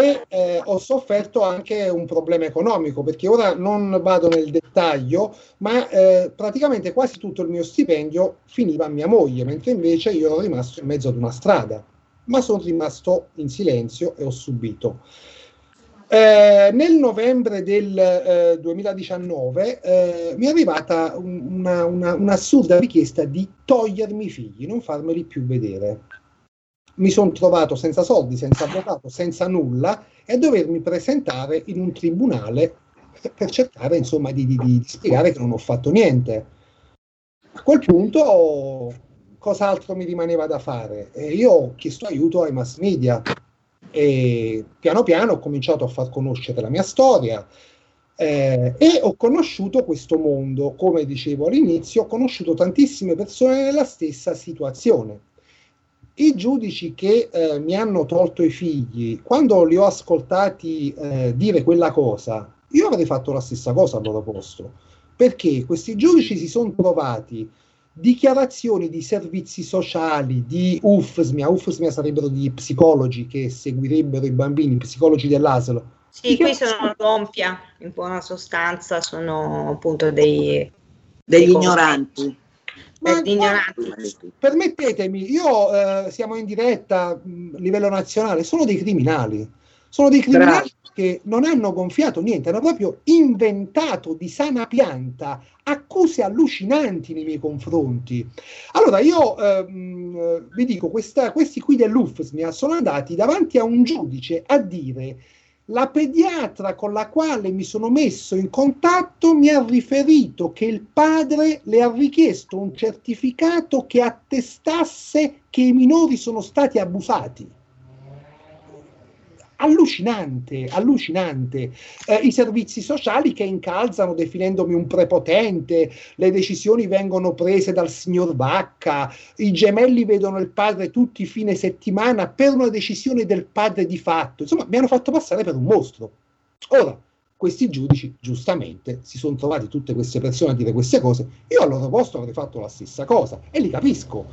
e eh, ho sofferto anche un problema economico perché ora non vado nel dettaglio, ma eh, praticamente quasi tutto il mio stipendio finiva a mia moglie, mentre invece io ero rimasto in mezzo ad una strada, ma sono rimasto in silenzio e ho subito. Eh, nel novembre del eh, 2019 eh, mi è arrivata una, una, un'assurda richiesta di togliermi i figli, non farmeli più vedere. Mi sono trovato senza soldi, senza avvocato, senza nulla e dovermi presentare in un tribunale per cercare insomma di, di, di spiegare che non ho fatto niente. A quel punto cos'altro mi rimaneva da fare? E io ho chiesto aiuto ai mass media e piano piano ho cominciato a far conoscere la mia storia eh, e ho conosciuto questo mondo, come dicevo all'inizio, ho conosciuto tantissime persone nella stessa situazione. I giudici che eh, mi hanno tolto i figli, quando li ho ascoltati eh, dire quella cosa, io avrei fatto la stessa cosa al loro posto, perché questi giudici si sono trovati dichiarazioni di servizi sociali, di UFSMIA, UFSMIA sarebbero di psicologi che seguirebbero i bambini, psicologi dell'asilo. Sì, qui sono l'ompia, in buona sostanza sono appunto dei, degli ignoranti. Ma, ignoranti. Permettetemi, io eh, siamo in diretta a livello nazionale, sono dei criminali. Sono dei criminali Bravo. che non hanno gonfiato niente, hanno proprio inventato di sana pianta accuse allucinanti nei miei confronti. Allora io ehm, vi dico, questa, questi qui dell'UFSMIA sono andati davanti a un giudice a dire la pediatra con la quale mi sono messo in contatto mi ha riferito che il padre le ha richiesto un certificato che attestasse che i minori sono stati abusati allucinante, allucinante. Eh, I servizi sociali che incalzano definendomi un prepotente, le decisioni vengono prese dal signor Vacca, i gemelli vedono il padre tutti i fine settimana per una decisione del padre di fatto. Insomma, mi hanno fatto passare per un mostro. Ora, questi giudici, giustamente, si sono trovati tutte queste persone a dire queste cose. Io al loro posto avrei fatto la stessa cosa e li capisco.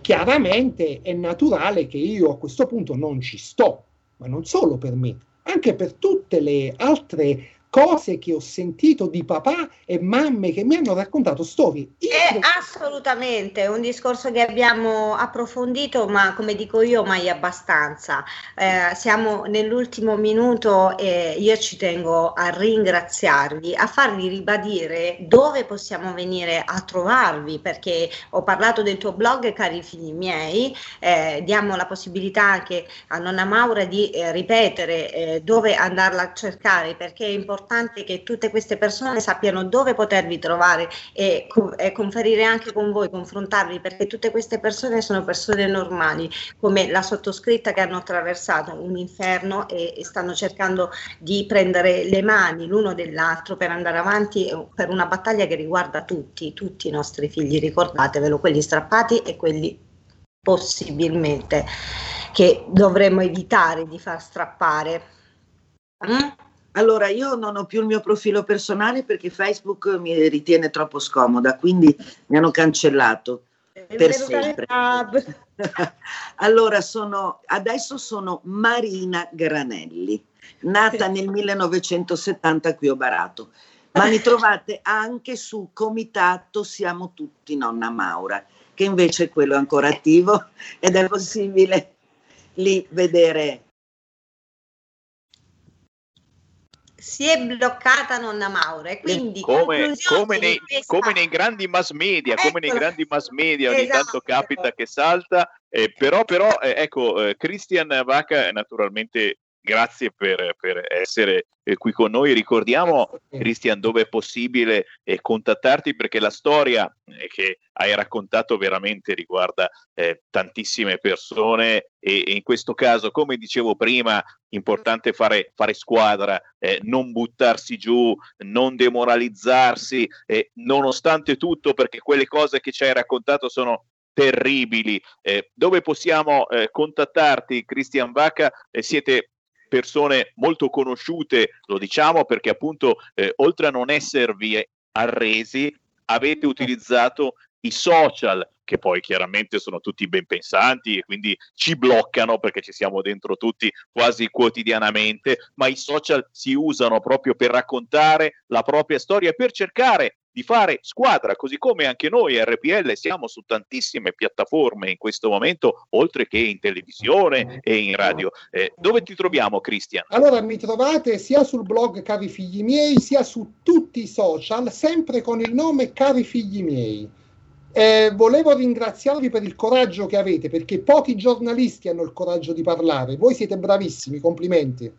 Chiaramente è naturale che io a questo punto non ci sto, ma non solo per me, anche per tutte le altre cose che ho sentito di papà e mamme che mi hanno raccontato storie. È assolutamente un discorso che abbiamo approfondito, ma come dico io, mai abbastanza. Eh, siamo nell'ultimo minuto e io ci tengo a ringraziarvi, a farvi ribadire dove possiamo venire a trovarvi, perché ho parlato del tuo blog, cari figli miei, eh, diamo la possibilità anche a nonna Maura di eh, ripetere eh, dove andarla a cercare, perché è importante importante che tutte queste persone sappiano dove potervi trovare e, e conferire anche con voi, confrontarvi, perché tutte queste persone sono persone normali, come la sottoscritta che hanno attraversato un inferno e, e stanno cercando di prendere le mani l'uno dell'altro per andare avanti per una battaglia che riguarda tutti, tutti i nostri figli, ricordatevelo, quelli strappati e quelli possibilmente che dovremmo evitare di far strappare. Mm? Allora, io non ho più il mio profilo personale perché Facebook mi ritiene troppo scomoda, quindi mi hanno cancellato per sempre. *laughs* allora, sono, adesso sono Marina Granelli, nata nel 1970 qui a Barato. Ma mi trovate anche su Comitato Siamo Tutti Nonna Maura, che invece è quello ancora attivo ed è possibile lì vedere si è bloccata nonna Maura e quindi come, come, nei, questa... come nei grandi mass media, come nei Eccola. grandi mass media ogni Esatto. tanto capita che salta, eh, però, però eh, ecco, eh, Christian Vaca naturalmente grazie per, per essere eh, qui con noi. Ricordiamo, Christian, dove è possibile eh, contattarti perché la storia eh, che hai raccontato veramente riguarda eh, tantissime persone e, e in questo caso, come dicevo prima, importante fare, fare squadra, eh, non buttarsi giù, non demoralizzarsi, eh, nonostante tutto, perché quelle cose che ci hai raccontato sono terribili. Eh, dove possiamo eh, contattarti, Christian Vacca? Eh, siete persone molto conosciute, lo diciamo perché appunto eh, oltre a non esservi arresi, avete utilizzato i social che poi chiaramente sono tutti ben pensanti e quindi ci bloccano perché ci siamo dentro tutti quasi quotidianamente, ma i social si usano proprio per raccontare la propria storia e per cercare di fare squadra, così come anche noi RPL siamo su tantissime piattaforme in questo momento, oltre che in televisione e in radio. Eh, dove ti troviamo, Cristian? Allora mi trovate sia sul blog Cari Figli Miei, sia su tutti i social, sempre con il nome Cari Figli Miei. Eh, volevo ringraziarvi per il coraggio che avete, perché pochi giornalisti hanno il coraggio di parlare. Voi siete bravissimi, complimenti.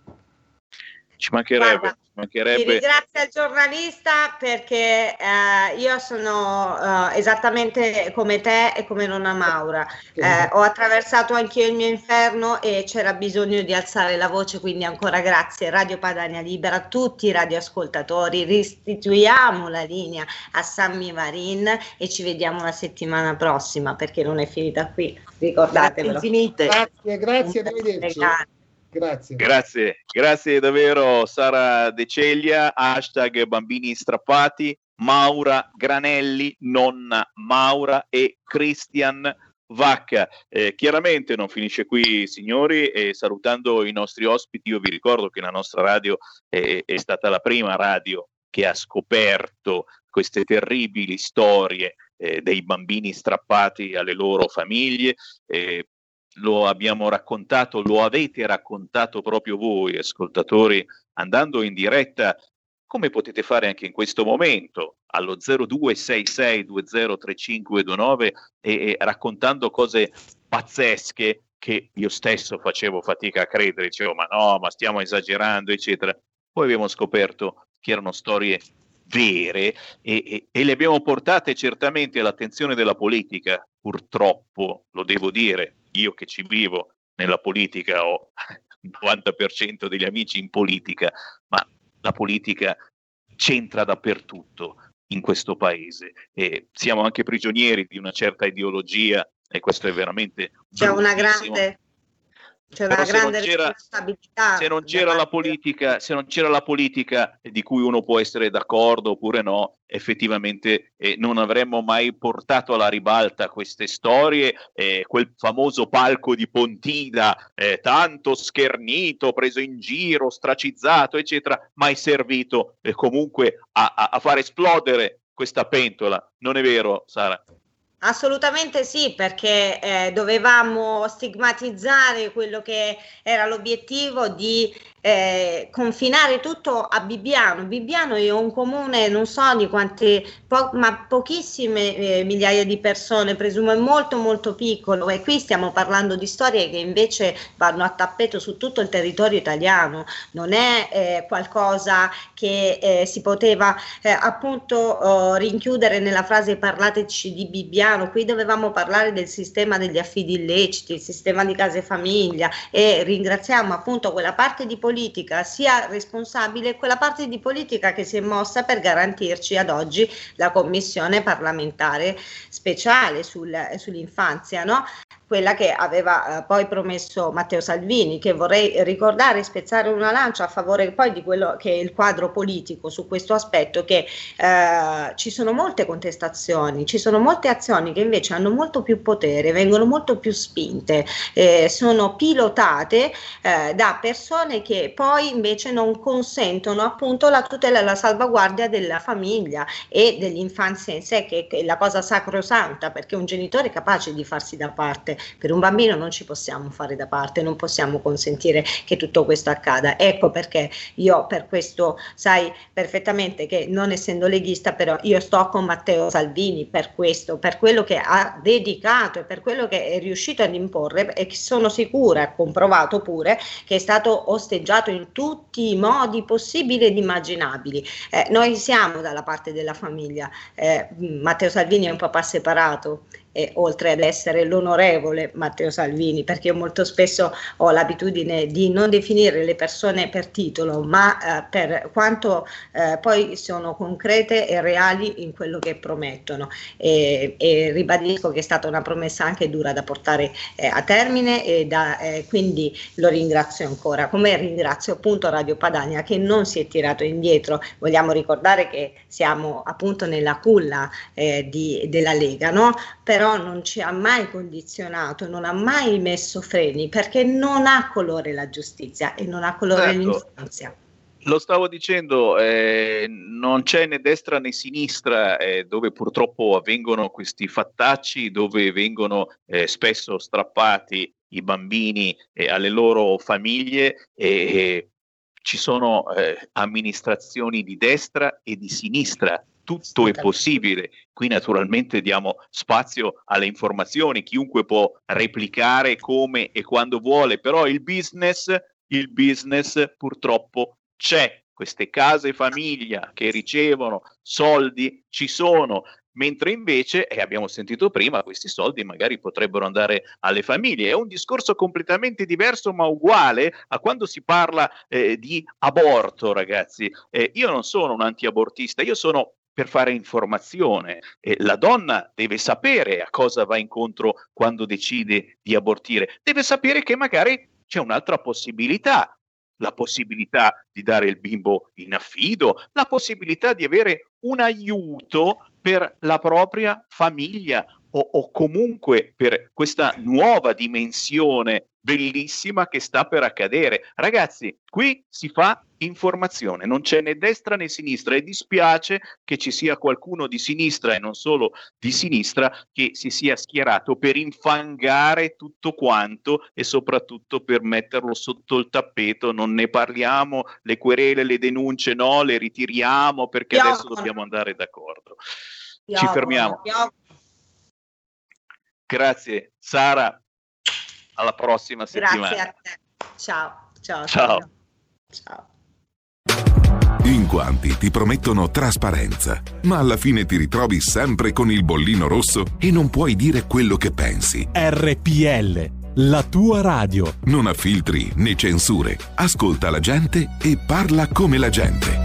Ci mancherebbe, Guarda, ci Ti mancherebbe. ringrazio al giornalista perché eh, io sono eh, esattamente come te e come nonna Maura. Eh, ho attraversato anch'io il mio inferno e c'era bisogno di alzare la voce, quindi ancora grazie Radio Padania Libera, a tutti i radioascoltatori. Restituiamo la linea a Sammy Varin e ci vediamo la settimana prossima perché non è finita qui, ricordatevelo. Grazie, grazie, arrivederci. Grazie. Grazie, grazie davvero Sara De Ceglia, hashtag bambini strappati, Maura Granelli, nonna Maura e Christian Vacca. Eh, chiaramente non finisce qui, signori, e salutando i nostri ospiti, io vi ricordo che la nostra radio è, è stata la prima radio che ha scoperto queste terribili storie eh, dei bambini strappati alle loro famiglie. eh, lo abbiamo raccontato, lo avete raccontato proprio voi, ascoltatori, andando in diretta, come potete fare anche in questo momento, allo 0266203529 e, e raccontando cose pazzesche che io stesso facevo fatica a credere, dicevo ma no, ma stiamo esagerando, eccetera. Poi abbiamo scoperto che erano storie vere e, e- e le abbiamo portate certamente all'attenzione della politica, purtroppo, lo devo dire, io che ci vivo nella politica ho *laughs* il 90% degli amici in politica, ma la politica c'entra dappertutto in questo paese. E siamo anche prigionieri di una certa ideologia e questo è veramente C'è una grande, c'è una se non grande c'era- responsabilità. se non c'era la politica, se non c'era la politica di cui uno può essere d'accordo oppure no, effettivamente eh, non avremmo mai portato alla ribalta queste storie, eh, quel famoso palco di Pontida, eh, tanto schernito, preso in giro, stracizzato, eccetera, mai servito eh, comunque a, a- a far esplodere questa pentola. Non è vero, Sara? Assolutamente sì, perché eh, dovevamo stigmatizzare quello che era l'obiettivo di eh, confinare tutto a Bibbiano. Bibbiano è un comune, non so di quante, po- ma pochissime eh, migliaia di persone, presumo è molto molto piccolo. E qui stiamo parlando di storie che invece vanno a tappeto su tutto il territorio italiano, non è eh, qualcosa che eh, si poteva eh, appunto oh, rinchiudere nella frase parlateci di Bibbiano, qui dovevamo parlare del sistema degli affidi illeciti, il sistema di case famiglia e ringraziamo appunto quella parte di politica sia responsabile quella parte di politica che si è mossa per garantirci ad oggi la commissione parlamentare speciale sul- sull'infanzia, no? Quella che aveva eh, poi promesso Matteo Salvini, che vorrei ricordare e spezzare una lancia a favore poi di quello che è il quadro politico su questo aspetto, che eh, ci sono molte contestazioni, ci sono molte azioni che invece hanno molto più potere, vengono molto più spinte, eh, sono pilotate eh, da persone che poi invece non consentono appunto la tutela e la salvaguardia della famiglia e dell'infanzia in sé, che è la cosa sacrosanta, perché un genitore è capace di farsi da parte, per un bambino non ci possiamo fare da parte, non possiamo consentire che tutto questo accada. Ecco perché io per questo sai perfettamente che non essendo leghista, però io sto con Matteo Salvini per questo, per quello che ha dedicato e per quello che è riuscito ad imporre e che sono sicura, comprovato pure, che è stato osteggiato in tutti i modi possibili ed immaginabili. Eh, noi siamo dalla parte della famiglia, eh, Matteo Salvini è un papà separato eh, oltre ad essere l'onorevole Matteo Salvini, perché io molto spesso ho l'abitudine di non definire le persone per titolo, ma eh, per quanto eh, poi sono concrete e reali in quello che promettono. E, e, ribadisco che è stata una promessa anche dura da portare eh, a termine e da, eh, quindi lo ringrazio ancora, come ringrazio appunto Radio Padania che non si è tirato indietro. Vogliamo ricordare che siamo appunto nella culla eh, di, della Lega, no? però però non ci ha mai condizionato, non ha mai messo freni perché non ha colore la giustizia e non ha colore certo. l'infanzia. Lo stavo dicendo, eh, non c'è né destra né sinistra eh, dove purtroppo avvengono questi fattacci, dove vengono eh, spesso strappati i bambini alle loro famiglie e ci sono eh, amministrazioni di destra e di sinistra tutto è possibile. Qui naturalmente diamo spazio alle informazioni, chiunque può replicare come e quando vuole, però il business, il business purtroppo c'è. Queste case famiglia che ricevono soldi ci sono, mentre invece, e abbiamo sentito prima, questi soldi magari potrebbero andare alle famiglie. È un discorso completamente diverso ma uguale a quando si parla eh, di aborto, ragazzi. Eh, io non sono un antiabortista, io sono per fare informazione. Eh, la donna deve sapere a cosa va incontro quando decide di abortire, deve sapere che magari c'è un'altra possibilità, la possibilità di dare il bimbo in affido, la possibilità di avere un aiuto per la propria famiglia o, o comunque per questa nuova dimensione bellissima che sta per accadere. Ragazzi, qui si fa informazione, non c'è né destra né sinistra e dispiace che ci sia qualcuno di sinistra e non solo di sinistra che si sia schierato per infangare tutto quanto e soprattutto per metterlo sotto il tappeto, non ne parliamo, le querele, le denunce no, le ritiriamo perché adesso dobbiamo andare d'accordo. Ci fermiamo. Grazie Sara, alla prossima settimana. Grazie a te. Ciao. Ciao. Ciao. Ciao. In quanti ti promettono trasparenza, ma alla fine ti ritrovi sempre con il bollino rosso e non puoi dire quello che pensi. RPL, la tua radio. Non ha filtri né censure. Ascolta la gente e parla come la gente.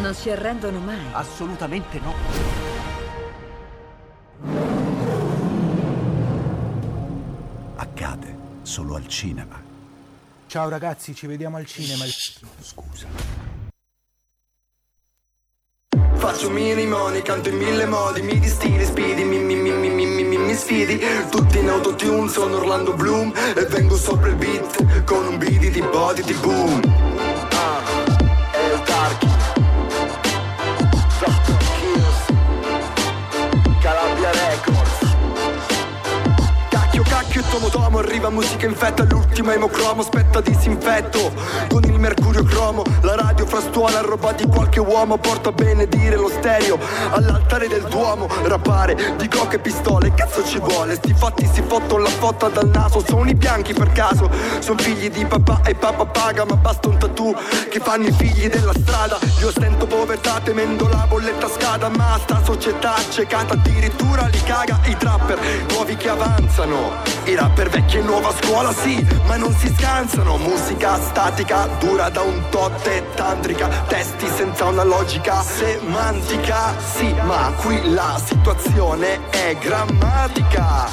Non si arrendono mai. Assolutamente no. Accade solo al cinema. Ciao ragazzi, ci vediamo al cinema. Scusa. Faccio mini money, canto in mille modi, mi di stili, speedy, mi mi mi mi mi mi mi mi sfidi Tutti in autotune, sono Orlando Bloom E vengo sopra il beat, con un beat di body di boom Cacchio, cacchio e tomo tomo Arriva musica infetta, l'ultimo emocromo Aspetta disinfetto. Con il mercurio cromo La radio frastuola, roba di qualche uomo Porta a benedire lo stereo All'altare del Duomo. Rappare di coche e pistole Cazzo ci vuole? Sti fatti si fottono la fotta dal naso Sono i bianchi per caso. Sono figli di papà e papà paga Ma basta un tattoo Che fanno i figli della strada. Io stento povertà temendo la bolletta scada Ma sta società accecata addirittura li caga I trapper nuovi che avanzano i rapper vecchi e nuova scuola sì, ma non si scansano. Musica statica, dura da un tot e tantrica. Testi senza una logica semantica Sì, ma qui la situazione è grammatica.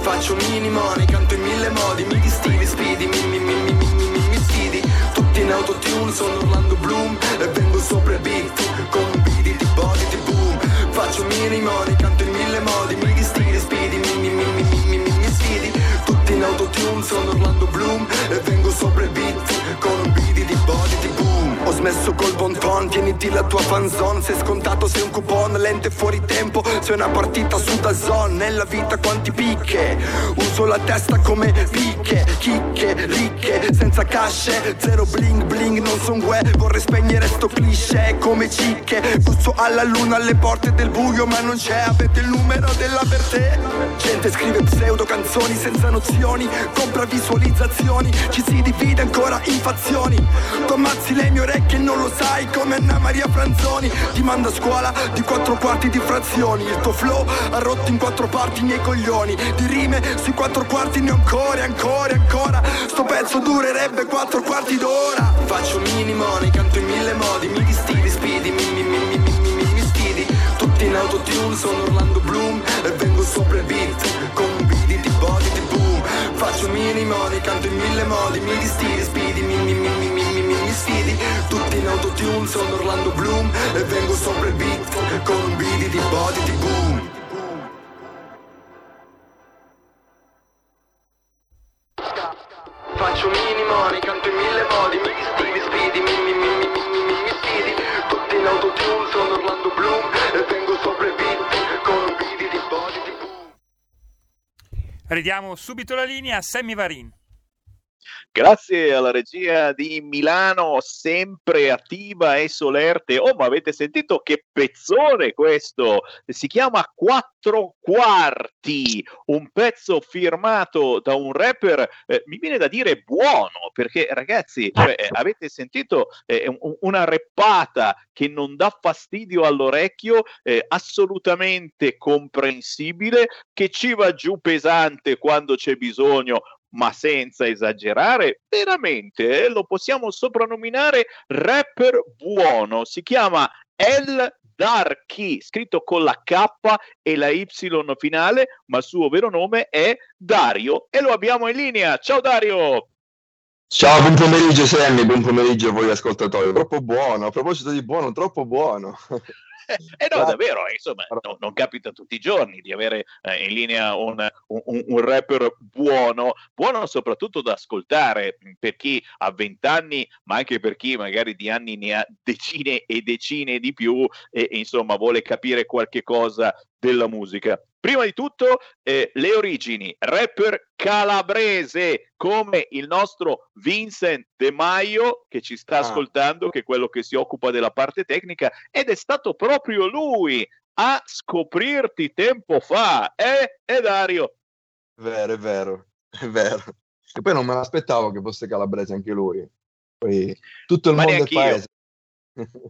Faccio minimo, money, canto in mille modi. Mi distivi, spidi, mi mi mi mi mi mi mi sfidi. Tutti in autotune, sono Orlando Bloom. E vengo sopra il beat con bidi di body di boom. Faccio mini money, canto in sono Orlando Bloom E ho smesso col bon ton, tieniti la tua fanzone Sei scontato, sei un coupon, lente fuori tempo Sei una partita su da zone. Nella vita quanti picche? Uso la testa come picche Chicche, ricche, senza casce. Zero bling bling, non son gue Vorrei spegnere sto cliché. Come cicche Busso alla luna alle porte del buio Ma non c'è, avete il numero della per te Gente scrive pseudo canzoni senza nozioni Compra visualizzazioni. Ci si divide ancora in fazioni. Tu ammazzi le mie orecchie che non lo sai come Anna Maria Franzoni Ti manda a scuola di quattro quarti di frazioni. Il tuo flow ha rotto in quattro parti i miei coglioni. Di rime sui quattro quarti ne ho ancora, ancora, ancora. Sto pezzo durerebbe quattro quarti d'ora. Faccio mini money, canto in mille modi. Mi distidi, spidi, mi, mi, mi, mi, mi, mi, mi sfidi Tutti in autotune, sono Orlando Bloom. E vengo sopra il beat con un beat di body di boom. Faccio mini money, canto in mille modi. Mi distidi, spidi, mi, mi autotune Sono Orlando Bloom e vengo sopra il beat Con un bidi di body di boom. Faccio minimo, money, canto in mille modi Mi sfidi, sfidi, mi mi mi mi mi mi mi sfidi. Tutti in autotune, sono Orlando Bloom E vengo sopra il beat con un bidi di body di boom. Ridiamo subito la linea a Sammy Varin. Grazie alla regia di Milano, sempre attiva e solerte. Oh, ma avete sentito che pezzone questo? Si chiama Quattro Quarti, un pezzo firmato da un rapper, eh, mi viene da dire buono, perché ragazzi, cioè, eh, avete sentito eh, un- una reppata che non dà fastidio all'orecchio, eh, assolutamente comprensibile, che ci va giù pesante quando c'è bisogno, ma senza esagerare, veramente eh, lo possiamo soprannominare rapper buono. Si chiama El Darky, scritto con la K e la Y finale, ma il suo vero nome è Dario e lo abbiamo in linea. Ciao Dario! Ciao, buon pomeriggio Sammy, buon pomeriggio a voi ascoltatori. Troppo buono, a proposito di buono, troppo buono. Eh no, davvero, eh, insomma, no, non capita tutti i giorni di avere eh, in linea un, un, un, rapper buono, buono soprattutto da ascoltare per chi ha vent'anni, ma anche per chi magari di anni ne ha decine e decine di più e, e insomma vuole capire qualche cosa della musica. Prima di tutto, eh, le origini, rapper calabrese come il nostro Vincent De Maio che ci sta ah. ascoltando, che è quello che si occupa della parte tecnica, ed è stato proprio lui a scoprirti tempo fa, eh, eh Dario? Vero, è vero, è vero. E poi non me l'aspettavo che fosse calabrese anche lui. Poi tutto il Ma mondo è paese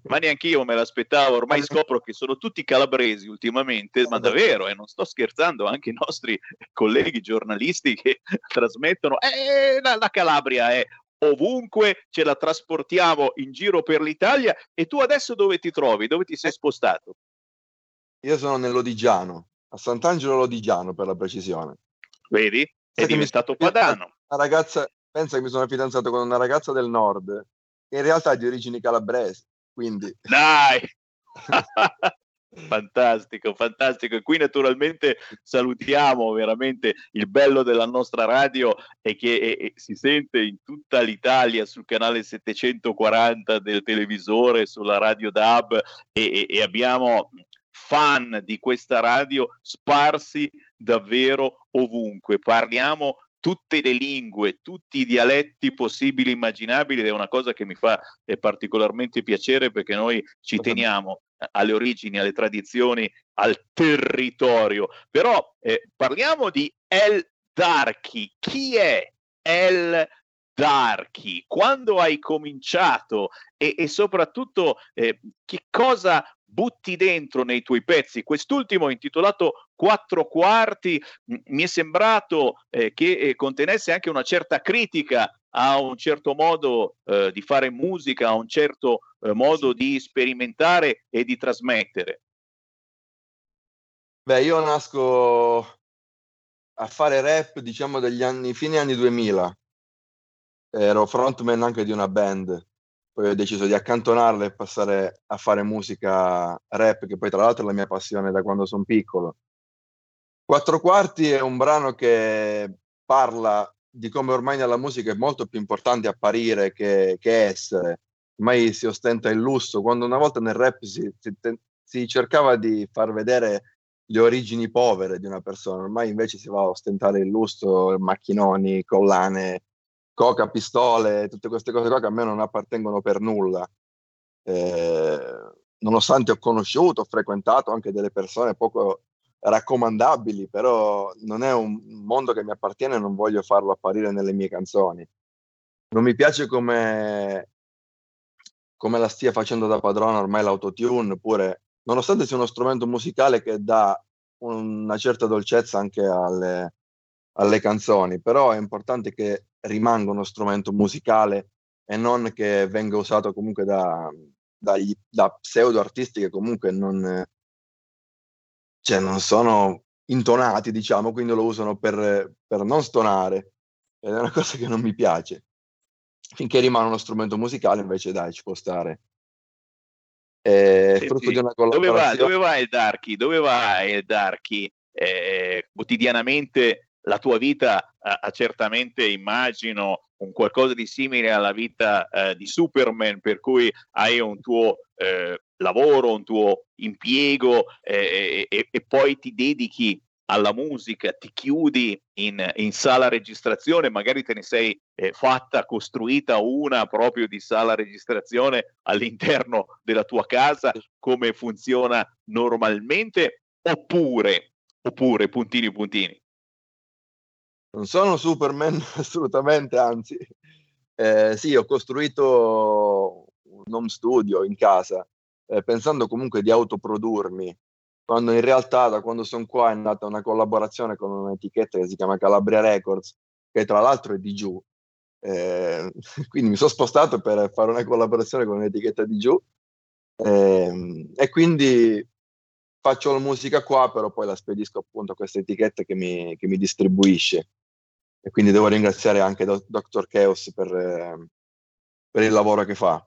ma neanche io me l'aspettavo. Ormai scopro che sono tutti calabresi ultimamente, ma davvero, e eh, non sto scherzando, anche i nostri colleghi giornalisti che *laughs* trasmettono, eh, la, la Calabria è ovunque, ce la trasportiamo in giro per l'Italia. E tu adesso dove ti trovi? Dove ti sei spostato? Io sono nell'Odigiano, a Sant'Angelo Lodigiano per la precisione. Vedi? È diventato padano. Una ragazza, pensa che mi sono fidanzato con una ragazza del nord, che in realtà è di origini calabresi. Quindi... Dai! *laughs* fantastico, fantastico. E qui naturalmente salutiamo veramente il bello della nostra radio e che e, e si sente in tutta l'Italia sul canale 740 del televisore, sulla radio DAB e, e abbiamo fan di questa radio sparsi davvero ovunque. Parliamo tutte le lingue, tutti i dialetti possibili e immaginabili ed è una cosa che mi fa eh, particolarmente piacere perché noi ci teniamo alle origini, alle tradizioni, al territorio. Però eh, parliamo di El Darky. Chi è El Darky? Quando hai cominciato e, e soprattutto eh, che cosa butti dentro nei tuoi pezzi. Quest'ultimo intitolato Quattro quarti mi è sembrato eh, che eh, contenesse anche una certa critica a un certo modo eh, di fare musica, a un certo eh, modo di sperimentare e di trasmettere. Beh, io nasco a fare rap, diciamo, degli anni, fine anni 2000. Ero frontman anche di una band poi ho deciso di accantonarla e passare a fare musica rap, che poi tra l'altro è la mia passione da quando sono piccolo. Quattro quarti è un brano che parla di come ormai nella musica è molto più importante apparire che, che essere. Ormai si ostenta il lusso, quando una volta nel rap si, si, si cercava di far vedere le origini povere di una persona, ormai invece si va a ostentare il lusso, macchinoni, collane, coca, pistole, tutte queste cose qua che a me non appartengono per nulla. Eh, nonostante ho conosciuto, ho frequentato anche delle persone poco raccomandabili, però non è un mondo che mi appartiene e non voglio farlo apparire nelle mie canzoni. Non mi piace come, come la stia facendo da padrona ormai l'autotune, pure nonostante sia uno strumento musicale che dà una certa dolcezza anche alle, alle canzoni, però è importante che rimanga uno strumento musicale e non che venga usato comunque da, dagli, da pseudo artisti che comunque non, cioè non sono intonati, diciamo, quindi lo usano per, per non stonare. Ed è una *laughs* cosa che non mi piace. Finché rimane uno strumento musicale, invece, dai, ci può stare. È frutto sì. di una collaborazione. Dove va, dove va il Darky? Dove va il Darky? Eh, quotidianamente la tua vita ha certamente, immagino, un qualcosa di simile alla vita eh, di Superman, per cui hai un tuo eh, lavoro, un tuo impiego eh, e, e, poi ti dedichi alla musica, ti chiudi in, in sala registrazione, magari te ne sei eh, fatta, costruita una proprio di sala registrazione all'interno della tua casa, come funziona normalmente, oppure, oppure, puntini, puntini, non sono Superman *laughs* assolutamente, anzi. Eh, sì, ho costruito un home studio in casa, eh, pensando comunque di autoprodurmi, quando in realtà da quando sono qua è nata una collaborazione con un'etichetta che si chiama Calabria Records, che tra l'altro è di giù. Eh, *laughs* quindi mi sono spostato per fare una collaborazione con un'etichetta di giù eh, e quindi faccio la musica qua, però poi la spedisco appunto a questa etichetta che mi, che mi distribuisce. E quindi devo ringraziare anche Do- Dr. Chaos per, eh, per il lavoro che fa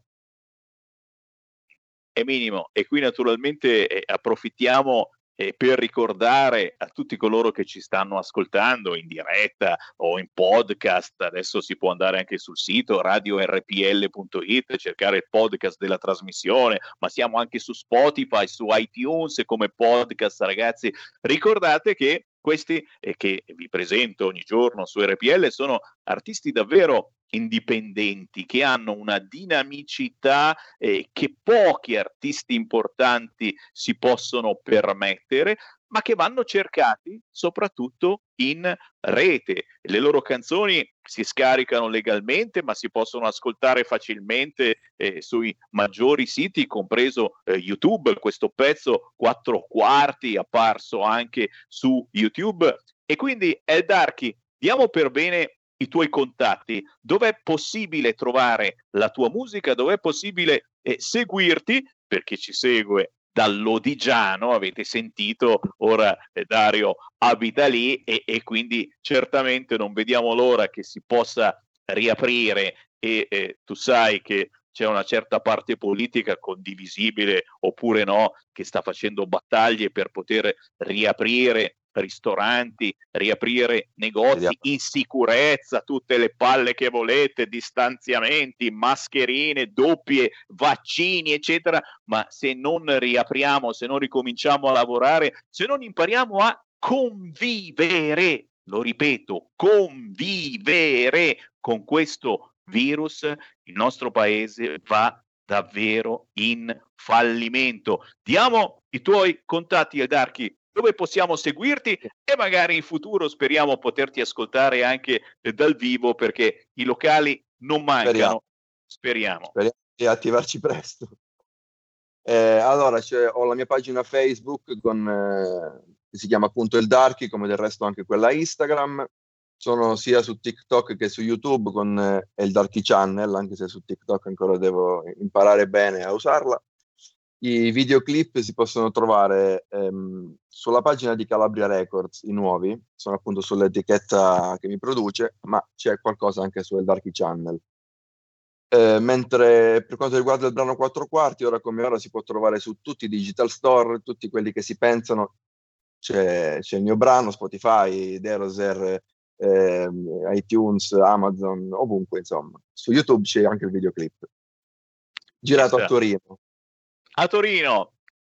è minimo e qui naturalmente eh, approfittiamo eh, per ricordare a tutti coloro che ci stanno ascoltando in diretta o in podcast, adesso si può andare anche sul sito radiorpl.it, cercare il podcast della trasmissione, ma siamo anche su Spotify, su iTunes come podcast, ragazzi. Ricordate che questi eh, che vi presento ogni giorno su RPL sono artisti davvero indipendenti che hanno una dinamicità eh, che pochi artisti importanti si possono permettere, ma che vanno cercati soprattutto in rete. Le loro canzoni si scaricano legalmente, ma si possono ascoltare facilmente eh, sui maggiori siti, compreso eh, YouTube. Questo pezzo, quattro quarti, apparso anche su YouTube. E quindi, El Darky, diamo per bene i tuoi contatti, dove è possibile trovare la tua musica, dove è possibile eh, seguirti, per chi ci segue dall'Odigiano, avete sentito, ora eh, Dario abita lì e, e, quindi certamente non vediamo l'ora che si possa riaprire e eh, tu sai che c'è una certa parte politica condivisibile oppure no che sta facendo battaglie per poter riaprire ristoranti, riaprire negozi in sicurezza, tutte le palle che volete, distanziamenti, mascherine, doppie, vaccini, eccetera, ma se non riapriamo, se non ricominciamo a lavorare, se non impariamo a convivere, lo ripeto, convivere con questo virus, il nostro paese va davvero in fallimento. Diamo i tuoi contatti, Edarchi, dove possiamo seguirti e magari in futuro speriamo poterti ascoltare anche eh, dal vivo perché i locali non mancano. Speriamo. Speriamo, di attivarci presto. Eh, allora, ho la mia pagina Facebook con, eh, che si chiama appunto Il Darky, come del resto anche quella Instagram. Sono sia su TikTok che su YouTube con eh, Il Darky Channel, anche se su TikTok ancora devo imparare bene a usarla. I videoclip si possono trovare ehm, sulla pagina di Calabria Records, i nuovi, sono appunto sull'etichetta che mi produce, ma c'è qualcosa anche su El Darky Channel. Eh, mentre per quanto riguarda il brano 4 quarti, ora come ora si può trovare su tutti i digital store, tutti quelli che si pensano, c'è, c'è il mio brano, Spotify, Deroser, eh, iTunes, Amazon, ovunque insomma. Su YouTube c'è anche il videoclip. Girato a Torino a Torino.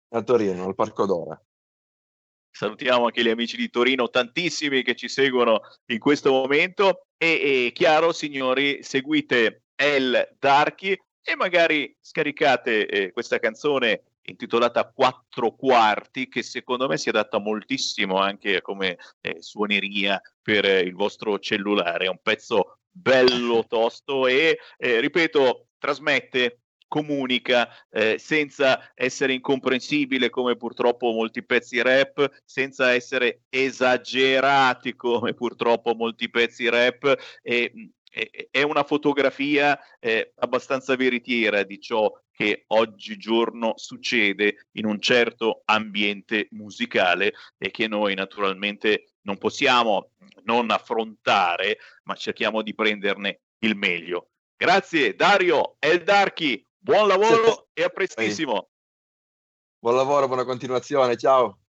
A Torino, al Parco d'Ora. Salutiamo anche gli amici di Torino, tantissimi che ci seguono in questo momento. E, e chiaro, signori, seguite El Darky e magari scaricate eh, questa canzone intitolata Quattro Quarti, che secondo me si adatta moltissimo anche come eh, suoneria per eh, il vostro cellulare. È un pezzo bello tosto e, eh, ripeto, trasmette comunica eh, senza essere incomprensibile come purtroppo molti pezzi rap, senza essere esagerati come purtroppo molti pezzi rap. E, è una fotografia eh, abbastanza veritiera di ciò che oggigiorno succede in un certo ambiente musicale e che noi naturalmente non possiamo non affrontare, ma cerchiamo di prenderne il meglio. Grazie Dario Eldarchi, Buon lavoro e a prestissimo. Buon lavoro, buona continuazione, ciao.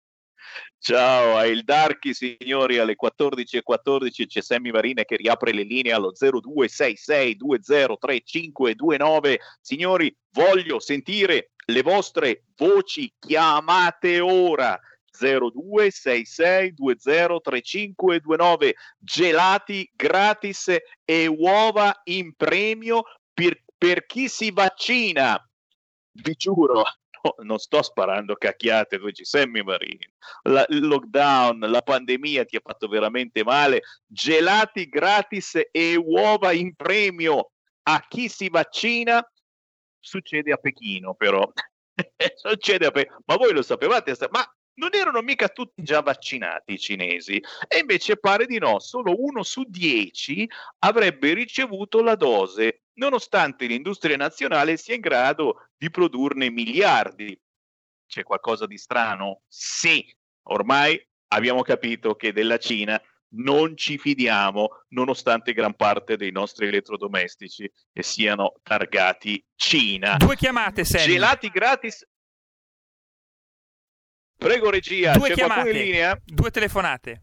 Ciao, a il Darky signori alle 14.14 14 c'è Sammy Marine che riapre le linee allo 0266203529. Signori, voglio sentire le vostre voci, chiamate ora 0266203529 gelati gratis e uova in premio per per chi si vaccina, vi giuro, no, non sto sparando cacchiate dove ci Sammy Marini. La, il lockdown, la pandemia ti ha fatto veramente male. Gelati gratis e uova in premio a chi si vaccina. Succede a Pechino, però. *laughs* Succede a Pechino. Ma voi lo sapevate? Ma non erano mica tutti già vaccinati i cinesi e invece pare di no, solo uno su dieci avrebbe ricevuto la dose, nonostante l'industria nazionale sia in grado di produrne miliardi. C'è qualcosa di strano? Sì, ormai abbiamo capito che della Cina non ci fidiamo, nonostante gran parte dei nostri elettrodomestici siano targati Cina. Due chiamate, Sammy. Gelati gratis. Prego regia, Due c'è chiamate, in linea? due telefonate.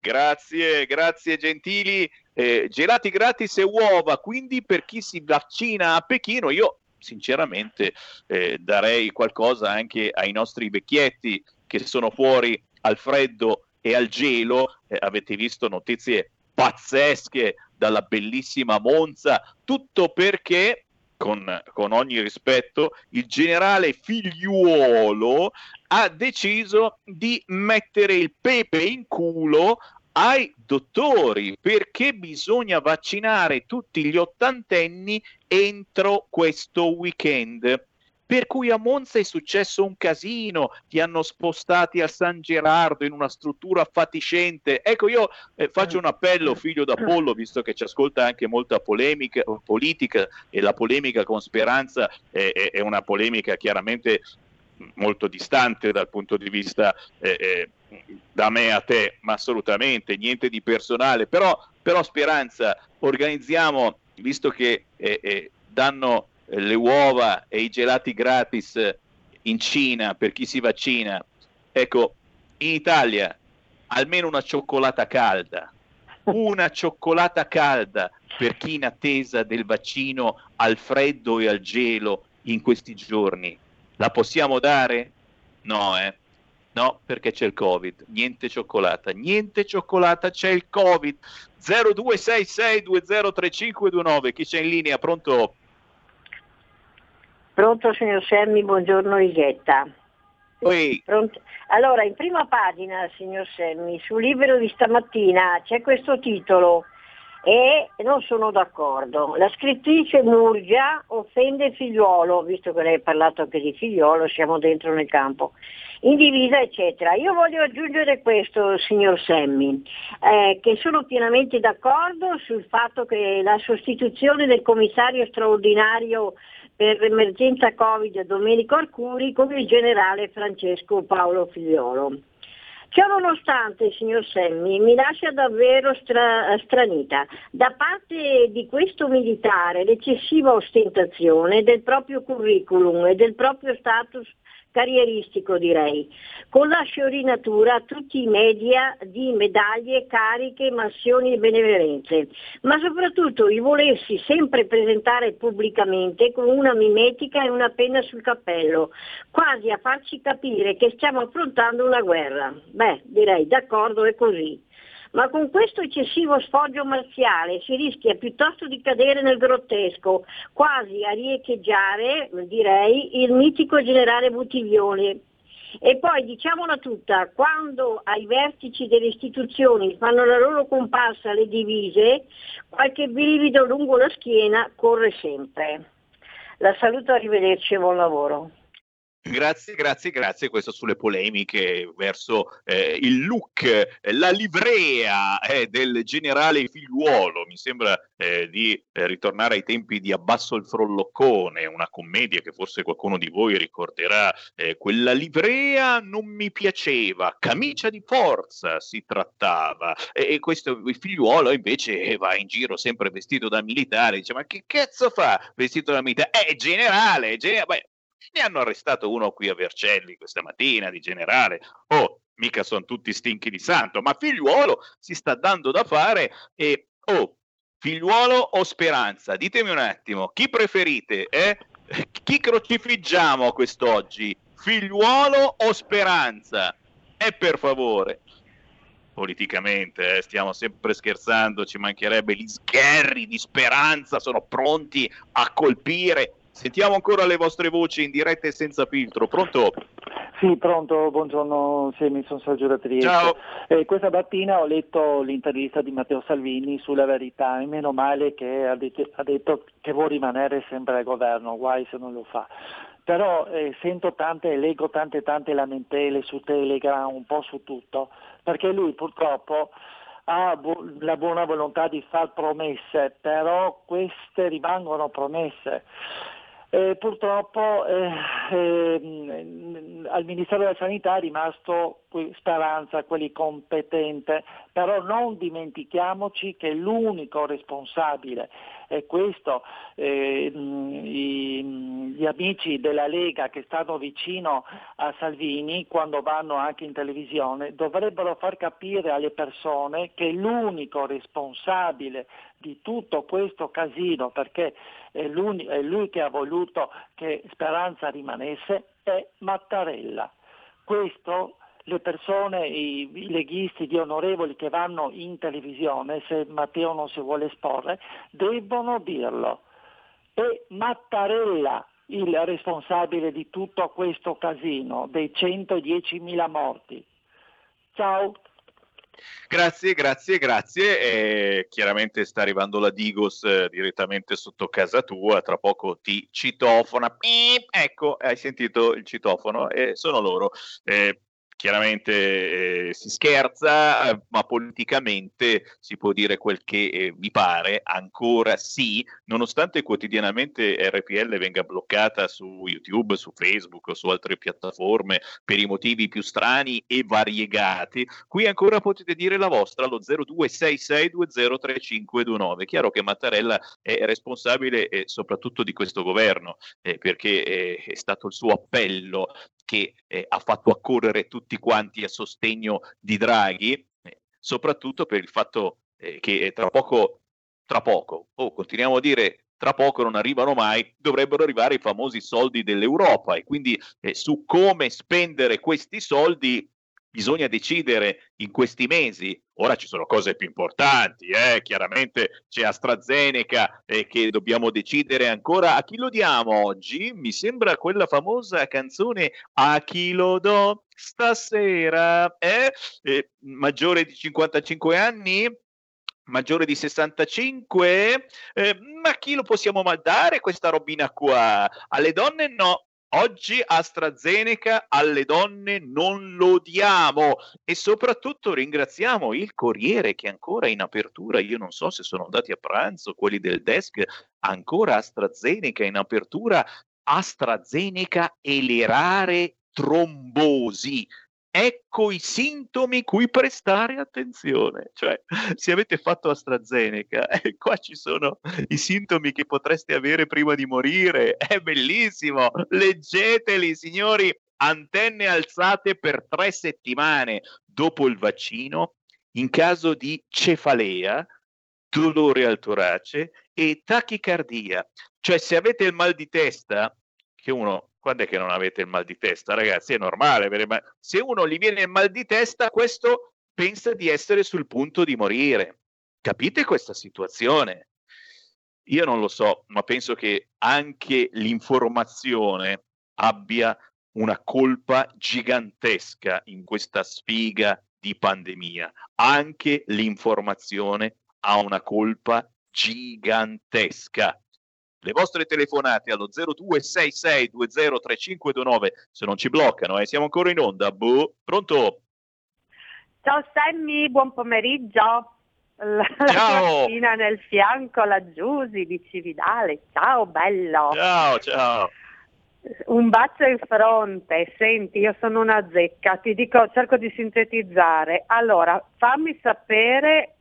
Grazie, grazie gentili. Eh, gelati gratis e uova, quindi per chi si vaccina a Pechino, io sinceramente eh, darei qualcosa anche ai nostri vecchietti che sono fuori al freddo e al gelo. Eh, avete visto notizie pazzesche dalla bellissima Monza, tutto perché con, con, ogni rispetto, il generale figliuolo ha deciso di mettere il pepe in culo ai dottori perché bisogna vaccinare tutti gli ottantenni entro questo weekend. Per cui a Monza è successo un casino, ti hanno spostati a San Gerardo in una struttura fatiscente. Ecco, io eh, faccio un appello, figlio d'Apollo, visto che ci ascolta anche molta polemica politica e la polemica con Speranza è, è, è una polemica chiaramente molto distante dal punto di vista eh, eh, da me a te, ma assolutamente niente di personale. Però, però Speranza, organizziamo, visto che eh, eh danno le uova e i gelati gratis in Cina per chi si vaccina. Ecco, in Italia almeno una cioccolata calda, una cioccolata calda per chi in attesa del vaccino al freddo e al gelo in questi giorni. La possiamo dare? No, eh. No, perché c'è il Covid. Niente cioccolata, niente cioccolata, c'è il Covid. 0266203529. Chi c'è in linea? Pronto? Pronto signor Semmi, buongiorno. Pronto? Allora, in prima pagina, signor Semmi, sul libro di stamattina c'è questo titolo e non sono d'accordo. La scrittrice Murgia offende figliuolo, visto che lei ha parlato anche di figliuolo, siamo dentro nel campo, in divisa eccetera. Io voglio aggiungere questo, signor Semmi, eh, che sono pienamente d'accordo sul fatto che la sostituzione del commissario straordinario per l'emergenza Covid Domenico Arcuri con il generale Francesco Paolo Figliolo. Ciò nonostante, signor Semmi, mi lascia davvero stra- stranita. Da parte di questo militare l'eccessiva ostentazione del proprio curriculum e del proprio status carrieristico direi, con la sciorinatura a tutti i media di medaglie, cariche, mansioni e benevolenze, ma soprattutto il volersi sempre presentare pubblicamente con una mimetica e una penna sul cappello, quasi a farci capire che stiamo affrontando una guerra. Beh, direi d'accordo, è così ma con questo eccessivo sfoggio marziale si rischia piuttosto di cadere nel grottesco, quasi a riecheggiare, direi, il mitico generale Buttiglione. E poi diciamola tutta, quando ai vertici delle istituzioni fanno la loro comparsa alle divise, qualche brivido lungo la schiena corre sempre. La saluto, arrivederci e buon lavoro. Grazie, grazie, grazie. Questo sulle polemiche verso eh, il look, eh, la livrea eh, del generale figliuolo. Mi sembra eh, di eh, ritornare ai tempi di Abbasso il Frolloccone, una commedia che forse qualcuno di voi ricorderà. Eh, quella livrea non mi piaceva, camicia di forza si trattava. E, questo il figliuolo invece va in giro sempre vestito da militare. Dice: Ma che cazzo fa vestito da militare? È generale, generale. Beh, ne hanno arrestato uno qui a Vercelli questa mattina di generale. Oh, mica sono tutti stinchi di santo, ma figliuolo si sta dando da fare e oh, figliuolo o speranza? Ditemi un attimo, chi preferite? Eh? Chi crocifiggiamo quest'oggi? Figliuolo o speranza? E per favore politicamente, eh, stiamo sempre scherzando, ci mancherebbe gli sgherri di speranza, sono pronti a colpire Sentiamo ancora le vostre voci in diretta e senza filtro. Pronto? Sì, pronto, buongiorno, sì, mi sono Sergio da Trieste. Ciao. Eh, questa mattina ho letto l'intervista di Matteo Salvini sulla verità e meno male che ha detto, ha detto che vuole rimanere sempre al governo, guai se non lo fa. però eh, sento tante, leggo tante tante lamentele su Telegram, un po' su tutto, perché lui purtroppo ha bu- la buona volontà di far promesse, però queste rimangono promesse. Eh, purtroppo eh, eh, al Ministero della Sanità è rimasto Speranza, quelli competente, però non dimentichiamoci che l'unico responsabile è questo, eh, i, gli amici della Lega che stanno vicino a Salvini quando vanno anche in televisione dovrebbero far capire alle persone che l'unico responsabile di tutto questo casino, perché è lui, è lui che ha voluto che Speranza rimanesse, è Mattarella. Questo le persone, i, i, leghisti, gli onorevoli che vanno in televisione, se Matteo non si vuole esporre, debbono dirlo. È Mattarella il responsabile di tutto questo casino, dei 110.000 morti. Ciao. Grazie, grazie, grazie. E chiaramente sta arrivando la Digos eh, direttamente sotto casa tua, tra poco ti citofona. Ecco, hai sentito il citofono e sono loro. Eh, chiaramente eh, si scherza, eh, ma politicamente si può dire quel che eh, vi pare, ancora sì, nonostante quotidianamente RPL venga bloccata su YouTube, su Facebook o su altre piattaforme per i motivi più strani e variegati, qui ancora potete dire la vostra allo 0266203529. Chiaro che Mattarella è responsabile eh, soprattutto di questo governo, eh, perché è stato il suo appello che eh, ha fatto accorrere tutti quanti a sostegno di Draghi, eh, soprattutto per il fatto eh, che tra poco, tra poco, oh, continuiamo a dire tra poco non arrivano mai, dovrebbero arrivare i famosi soldi dell'Europa. E quindi eh, su come spendere questi soldi bisogna decidere in questi mesi. Ora ci sono cose più importanti, eh? chiaramente c'è AstraZeneca eh, che dobbiamo decidere ancora a chi lo diamo oggi. Mi sembra quella famosa canzone A chi lo do stasera, eh? Eh, maggiore di 55 anni, maggiore di 65, eh, ma chi lo possiamo mandare questa robina qua? Alle donne no, Oggi AstraZeneca alle donne non lo diamo e soprattutto ringraziamo il Corriere che ancora in apertura. Io non so se sono andati a pranzo quelli del desk, ancora AstraZeneca in apertura. AstraZeneca e le rare trombosi. Ecco i sintomi cui prestare attenzione. Cioè, se avete fatto AstraZeneca, *laughs* eh, qua ci sono i sintomi che potreste avere prima di morire. È bellissimo. Leggeteli, signori. Antenne alzate per tre settimane dopo il vaccino in caso di cefalea, dolore al torace e tachicardia. Cioè, se avete il mal di testa, che uno quando è che non avete il mal di testa, ragazzi? È normale. Se uno gli viene il mal di testa, questo pensa di essere sul punto di morire. Capite questa situazione? Io non lo so, ma penso che anche l'informazione abbia una colpa gigantesca in questa sfiga di pandemia. Anche l'informazione ha una colpa gigantesca le vostre telefonate allo 0266203529 se non ci bloccano, eh, siamo ancora in onda. Boh. Pronto? Ciao Sammy, buon pomeriggio. La, ciao. la nel fianco, la Giusy di Cividale. Ciao bello. Ciao, ciao. Un bacio in fronte, senti, io sono una zecca, ti dico, cerco di sintetizzare. Allora, fammi sapere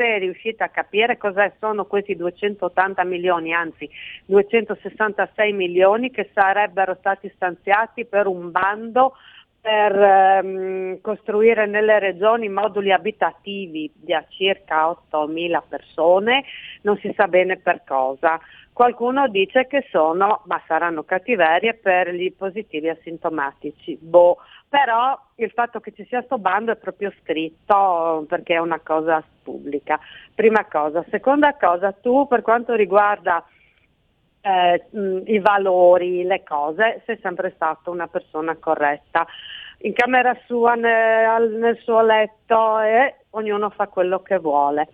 se riuscite a capire cosa sono questi 280 milioni, anzi 266 milioni che sarebbero stati stanziati per un bando per ehm, costruire nelle regioni moduli abitativi di circa 8.000 persone, non si sa bene per cosa. Qualcuno dice che sono, ma saranno cattiverie per gli positivi asintomatici. Boh, però il fatto che ci sia sto bando è proprio scritto perché è una cosa pubblica. Prima cosa. Seconda cosa, tu per quanto riguarda eh, i valori, le cose, sei sempre stato una persona corretta. In camera sua, nel, nel suo letto, e ognuno fa quello che vuole.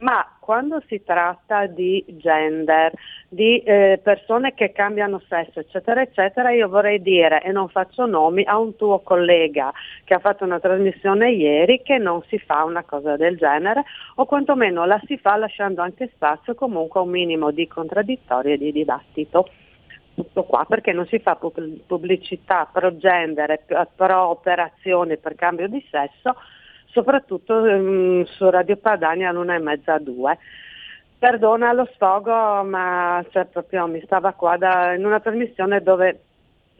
Ma quando si tratta di gender, di eh, persone che cambiano sesso, eccetera, eccetera, io vorrei dire, e non faccio nomi, a un tuo collega che ha fatto una trasmissione ieri che non si fa una cosa del genere, o quantomeno la si fa lasciando anche spazio comunque a un minimo di contraddittorio e di dibattito. Tutto qua perché non si fa pubblicità pro gender, pro operazioni per cambio di sesso, soprattutto um, su Radio Padania all'una e mezza a due. Perdona lo sfogo, ma cioè, proprio mi stava qua da, in una trasmissione dove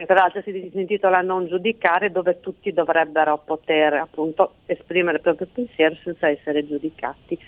tra l'altro si intitola Non giudicare, dove tutti dovrebbero poter appunto esprimere il proprio pensiero senza essere giudicati.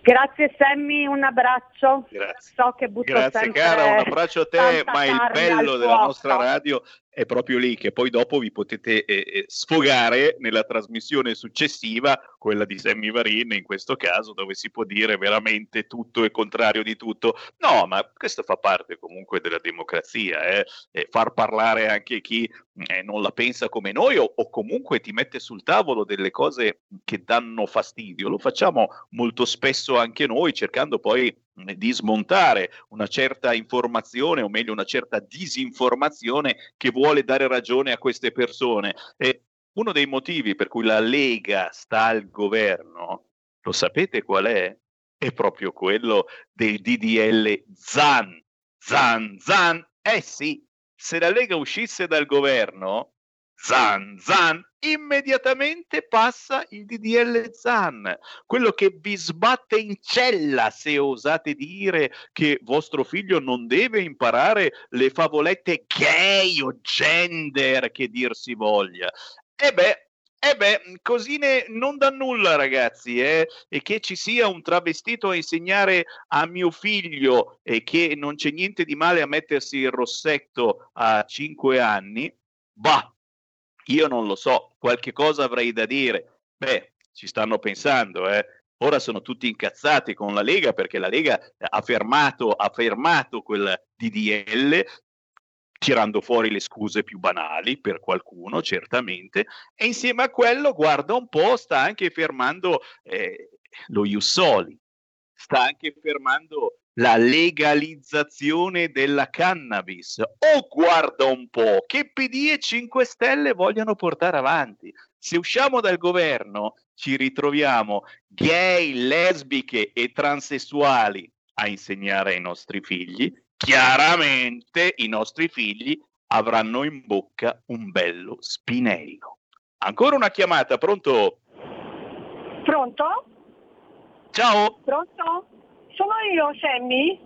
Grazie Sammy, un abbraccio. Grazie. So che butto Grazie cara, un abbraccio a te, ma il bello della nostra radio è proprio lì che poi dopo vi potete eh, eh, sfogare nella trasmissione successiva, quella di Sammy Varin in questo caso, dove si può dire veramente tutto e contrario di tutto. No, ma questo fa parte comunque della democrazia, eh? far parlare anche chi eh, non la pensa come noi o, o comunque ti mette sul tavolo delle cose che danno fastidio. Lo facciamo molto spesso anche noi, cercando poi di smontare una certa informazione o meglio una certa disinformazione che vuole dare ragione a queste persone. E uno dei motivi per cui la Lega sta al governo, lo sapete qual è? È proprio quello del DDL ZAN. ZAN, ZAN. Eh sì, se la Lega uscisse dal governo, Zan, Zan, immediatamente passa il DDL Zan, quello che vi sbatte in cella se osate dire che vostro figlio non deve imparare le favolette gay o gender che dir si voglia. E beh, eh beh, così ne, non da nulla ragazzi, eh? e che ci sia un travestito a insegnare a mio figlio e che non c'è niente di male a mettersi il rossetto a 5 anni, bah, io non lo so, qualche cosa avrei da dire. Beh, ci stanno pensando, eh. Ora sono tutti incazzati con la Lega perché la Lega ha fermato, ha fermato quel DDL tirando fuori le scuse più banali per qualcuno, certamente, e insieme a quello, guarda un po', sta anche fermando eh, lo Jussoli, sta anche fermando la legalizzazione della cannabis. O guarda un po' che PD e 5 Stelle vogliono portare avanti. Se usciamo dal governo ci ritroviamo gay, lesbiche e transessuali a insegnare ai nostri figli, chiaramente i nostri figli avranno in bocca un bello spinello. Ancora una chiamata, pronto? Pronto? Ciao. Pronto? Sono io, Sammy?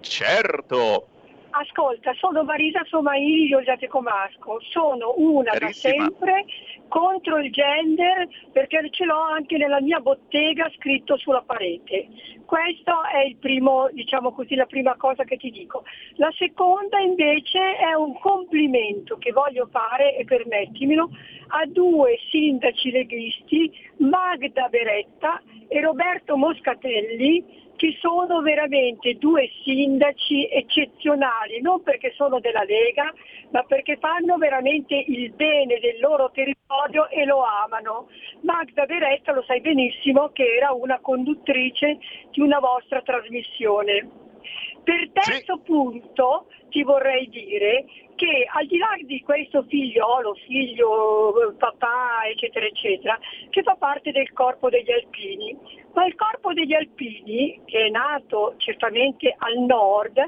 Certo. Ascolta, sono Marisa Somaini di Giuseppe Comasco, sono una Carissima. da sempre contro il gender perché ce l'ho anche nella mia bottega scritto sulla parete. Questo è il primo, diciamo così, la prima cosa che ti dico. La seconda invece è un complimento che voglio fare, e permettimelo, a due sindaci leghisti, Magda Beretta e Roberto Moscatelli, ci sono veramente due sindaci eccezionali, non perché sono della Lega, ma perché fanno veramente il bene del loro territorio e lo amano. Magda Beretta lo sai benissimo che era una conduttrice di una vostra trasmissione. Per terzo sì. punto ti vorrei dire che al di là di questo figliolo, figlio, papà, eccetera, eccetera, che fa parte del corpo degli alpini, ma il corpo degli alpini, che è nato certamente al nord,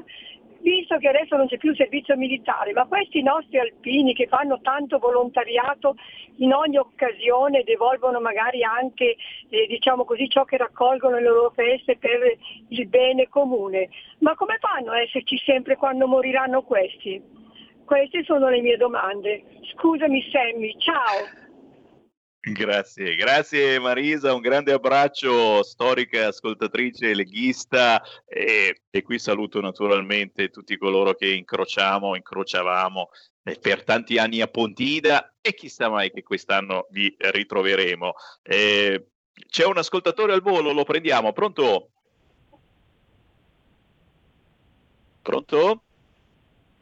visto che adesso non c'è più servizio militare, ma questi nostri alpini che fanno tanto volontariato in ogni occasione, devolvono magari anche eh, diciamo così, ciò che raccolgono nelle loro feste per il bene comune, ma come fanno a esserci sempre quando moriranno questi? Queste sono le mie domande. Scusami Sammy, ciao. Grazie, grazie Marisa, un grande abbraccio, storica ascoltatrice leghista e, e qui saluto naturalmente tutti coloro che incrociamo, incrociavamo eh, per tanti anni a Pontida e chissà mai che quest'anno vi ritroveremo. Eh, c'è un ascoltatore al volo, lo prendiamo, pronto? Pronto?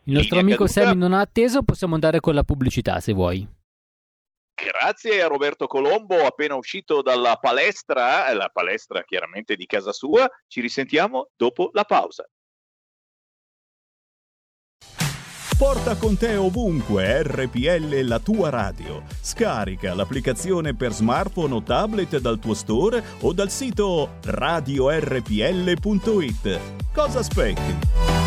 Il nostro amico Sammy non ha atteso, possiamo andare con la pubblicità se vuoi. Grazie a Roberto Colombo, appena uscito dalla palestra, eh, la palestra chiaramente di casa sua. Ci risentiamo dopo la pausa. Porta con te ovunque RPL la tua radio. Scarica l'applicazione per smartphone o tablet dal tuo store o dal sito radiorpl.it. Cosa aspetti?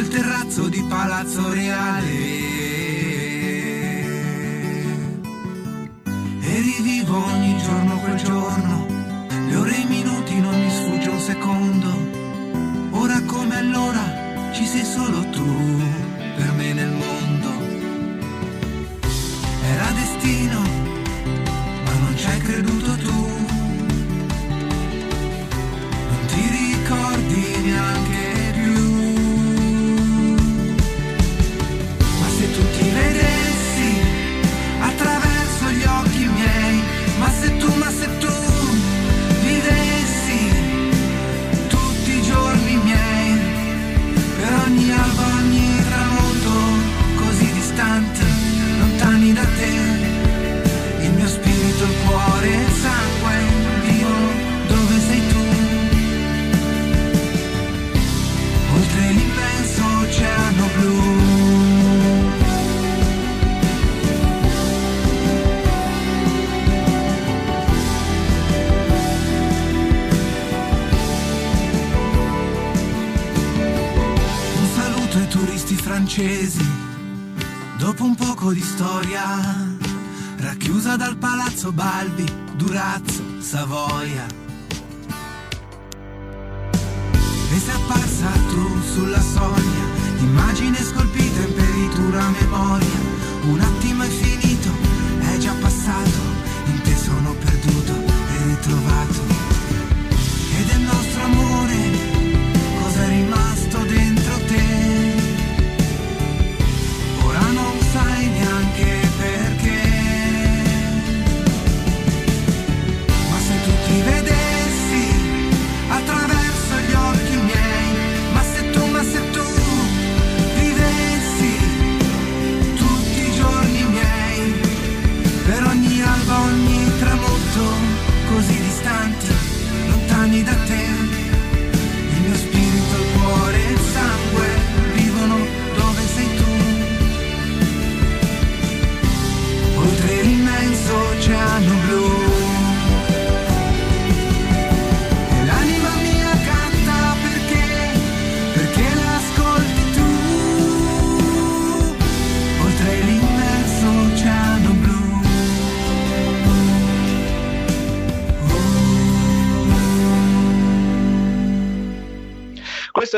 Quel terrazzo di Palazzo Reale. E rivivo ogni giorno quel giorno, le ore e i minuti non mi sfugge un secondo. Ora come allora ci sei solo tu per me nel mondo. Era destino, ma non ci hai creduto tu. Non ti ricordi neanche racchiusa dal palazzo Balbi, Durazzo, Savoia. E sei apparsa tu sulla soglia, immagine scolpita in peritura memoria, un attimo è finito, è già passato, in te sono perduto e ritrovato.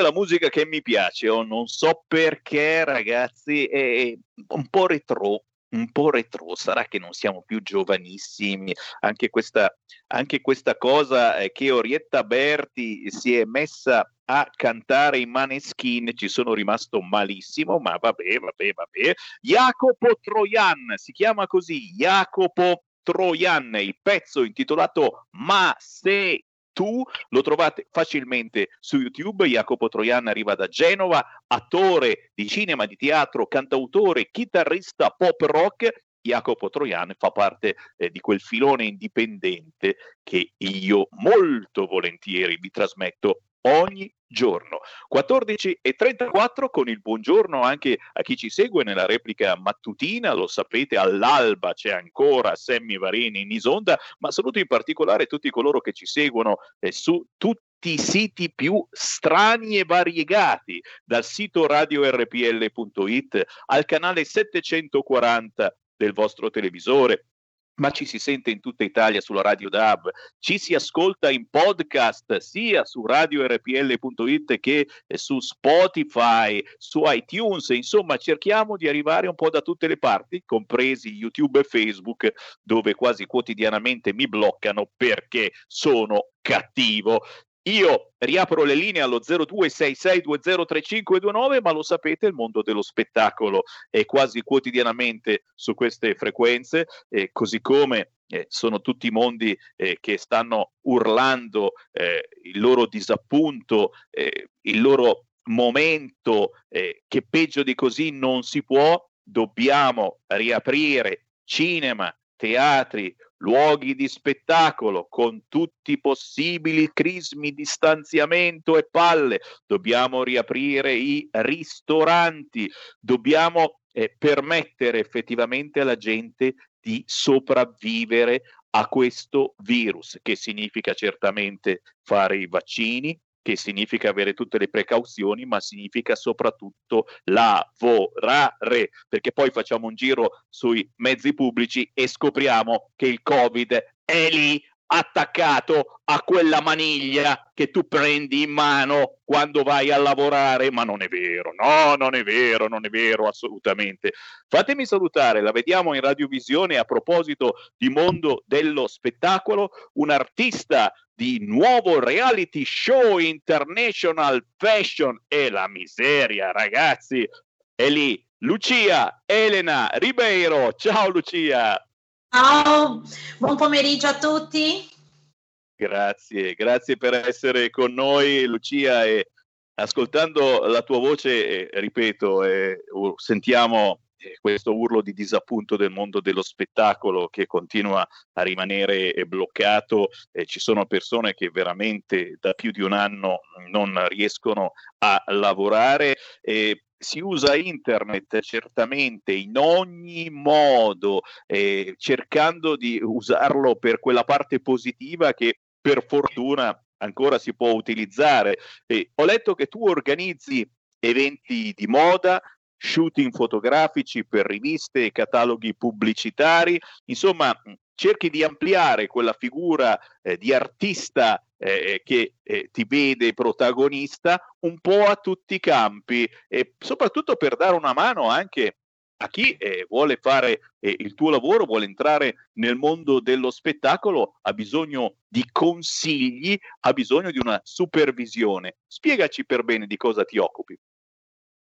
È la musica che mi piace, oh, non so perché ragazzi, è un po' retro, un po' retro, sarà che non siamo più giovanissimi, anche questa, anche questa cosa eh, che Orietta Berti si è messa a cantare i Maneskin, ci sono rimasto malissimo, ma vabbè, vabbè, vabbè. Jacopo Troian, si chiama così, Jacopo Troian, il pezzo intitolato Ma se tu lo trovate facilmente su YouTube. Jacopo Troian arriva da Genova, attore di cinema, di teatro, cantautore, chitarrista pop rock. Jacopo Troian fa parte eh, di quel filone indipendente che io molto volentieri vi trasmetto ogni giorno. 14 e 34 con il buongiorno anche a chi ci segue nella replica mattutina, lo sapete all'alba c'è ancora Sammy Varini in Isonda, ma saluto in particolare tutti coloro che ci seguono eh, su tutti i siti più strani e variegati, dal sito radiorpl.it al canale 740 del vostro televisore, ma ci si sente in tutta Italia sulla Radio DAB, ci si ascolta in podcast sia su radiorpl.it che su Spotify, su iTunes, insomma cerchiamo di arrivare un po' da tutte le parti, compresi YouTube e Facebook, dove quasi quotidianamente mi bloccano perché sono cattivo. Io riapro le linee allo 0266203529, ma lo sapete, il mondo dello spettacolo è quasi quotidianamente su queste frequenze, eh, così come eh, sono tutti i mondi eh, che stanno urlando eh, il loro disappunto, eh, il loro momento, eh, che peggio di così non si può, dobbiamo riaprire cinema, teatri, luoghi di spettacolo con tutti i possibili crismi di stanziamento e palle, dobbiamo riaprire i ristoranti, dobbiamo eh, permettere effettivamente alla gente di sopravvivere a questo virus, che significa certamente fare i vaccini, che significa avere tutte le precauzioni, ma significa soprattutto lavorare, perché poi facciamo un giro sui mezzi pubblici e scopriamo che il Covid è lì attaccato a quella maniglia che tu prendi in mano quando vai a lavorare, ma non è vero, no, non è vero, non è vero assolutamente. Fatemi salutare, la vediamo in radiovisione a proposito di mondo dello spettacolo, un artista di nuovo reality show international fashion e la miseria, ragazzi. È lì Lucia Elena Ribeiro. Ciao Lucia. Ciao, buon pomeriggio a tutti. Grazie, grazie per essere con noi Lucia e ascoltando la tua voce, eh, ripeto, eh, sentiamo eh, questo urlo di disappunto del mondo dello spettacolo che continua a rimanere eh, bloccato. Eh, ci sono persone che veramente da più di un anno non riescono a lavorare. Eh, si usa internet certamente in ogni modo, eh, cercando di usarlo per quella parte positiva che per fortuna ancora si può utilizzare. Eh, ho letto che tu organizzi eventi di moda, shooting fotografici per riviste e cataloghi pubblicitari, insomma cerchi di ampliare quella figura eh, di artista eh, che eh, ti vede protagonista un po' a tutti i campi e soprattutto per dare una mano anche a chi eh, vuole fare eh, il tuo lavoro, vuole entrare nel mondo dello spettacolo, ha bisogno di consigli, ha bisogno di una supervisione. Spiegaci per bene di cosa ti occupi.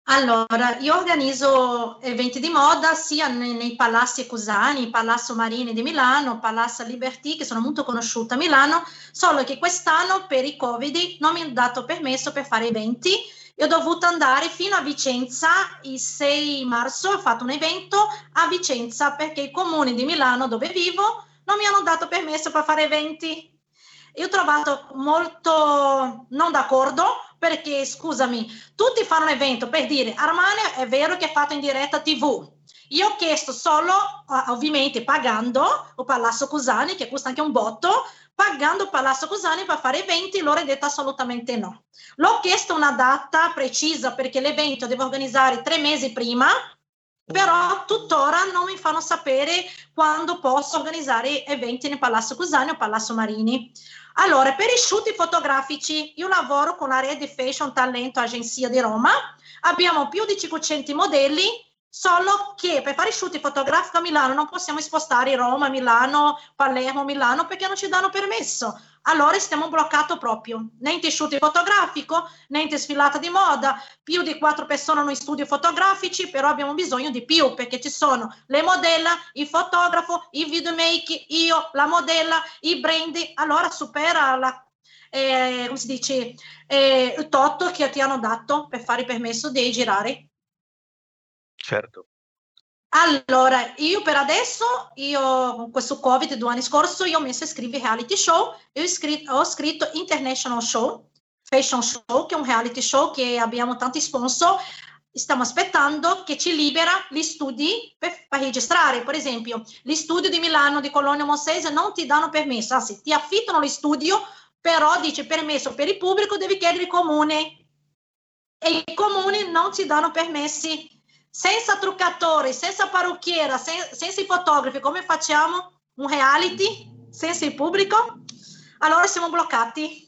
Allora, io organizzo eventi di moda sia nei, nei palazzi Cusani, Palazzo Marini di Milano, Palazzo Liberty, che sono molto conosciuta a Milano, solo che quest'anno per i Covid non mi hanno dato permesso per fare eventi. Io ho dovuto andare fino a Vicenza il 6 marzo, ho fatto un evento a Vicenza perché i comuni di Milano dove vivo non mi hanno dato permesso per fare eventi. Io ho trovato molto non d'accordo perché, scusami, tutti fanno un evento per dire Armani è vero che è fatto in diretta TV. Io ho chiesto solo, ovviamente pagando o Palazzo Cusani, che costa anche un botto, pagando Palazzo Cusani per fare eventi, loro hanno detto assolutamente no. L'ho chiesto una data precisa perché l'evento devo organizzare tre mesi prima, però tuttora non mi fanno sapere quando posso organizzare eventi nel Palazzo Cusani o Palazzo Marini. Allora, per i shoot fotografici, io lavoro con la Rede Fashion Talento Agenzia di Roma, abbiamo più di 500 modelli, solo che per fare i shoot fotografici a Milano non possiamo spostare Roma, Milano, Palermo, Milano perché non ci danno permesso allora stiamo bloccato proprio. Niente shoot fotografico, niente sfilata di moda, più di quattro persone in studio fotografici, però abbiamo bisogno di più perché ci sono le modella, il fotografo, il videomaker, io, la modella, i brand, allora supera la, eh, come si dice, eh, il tot che ti hanno dato per fare il permesso di girare. Certo. Allora, io per adesso, io con questo Covid due anni scorso, io ho messo a scrivere reality show, io ho scritto, ho scritto International Show, Fashion Show, che è un reality show che abbiamo tanti sponsor, stiamo aspettando che ci libera gli studi per, per, registrare. Per esempio, gli studi di Milano, di Colonia Monsese non ti danno permesso, anzi ti affittano gli studio, però dice permesso per il pubblico devi chiedere il comune e i comuni non ci danno permessi. Senza truccatori, senza parrucchiera, sen- senza i fotografi, come facciamo un reality senza il pubblico? Allora siamo bloccati.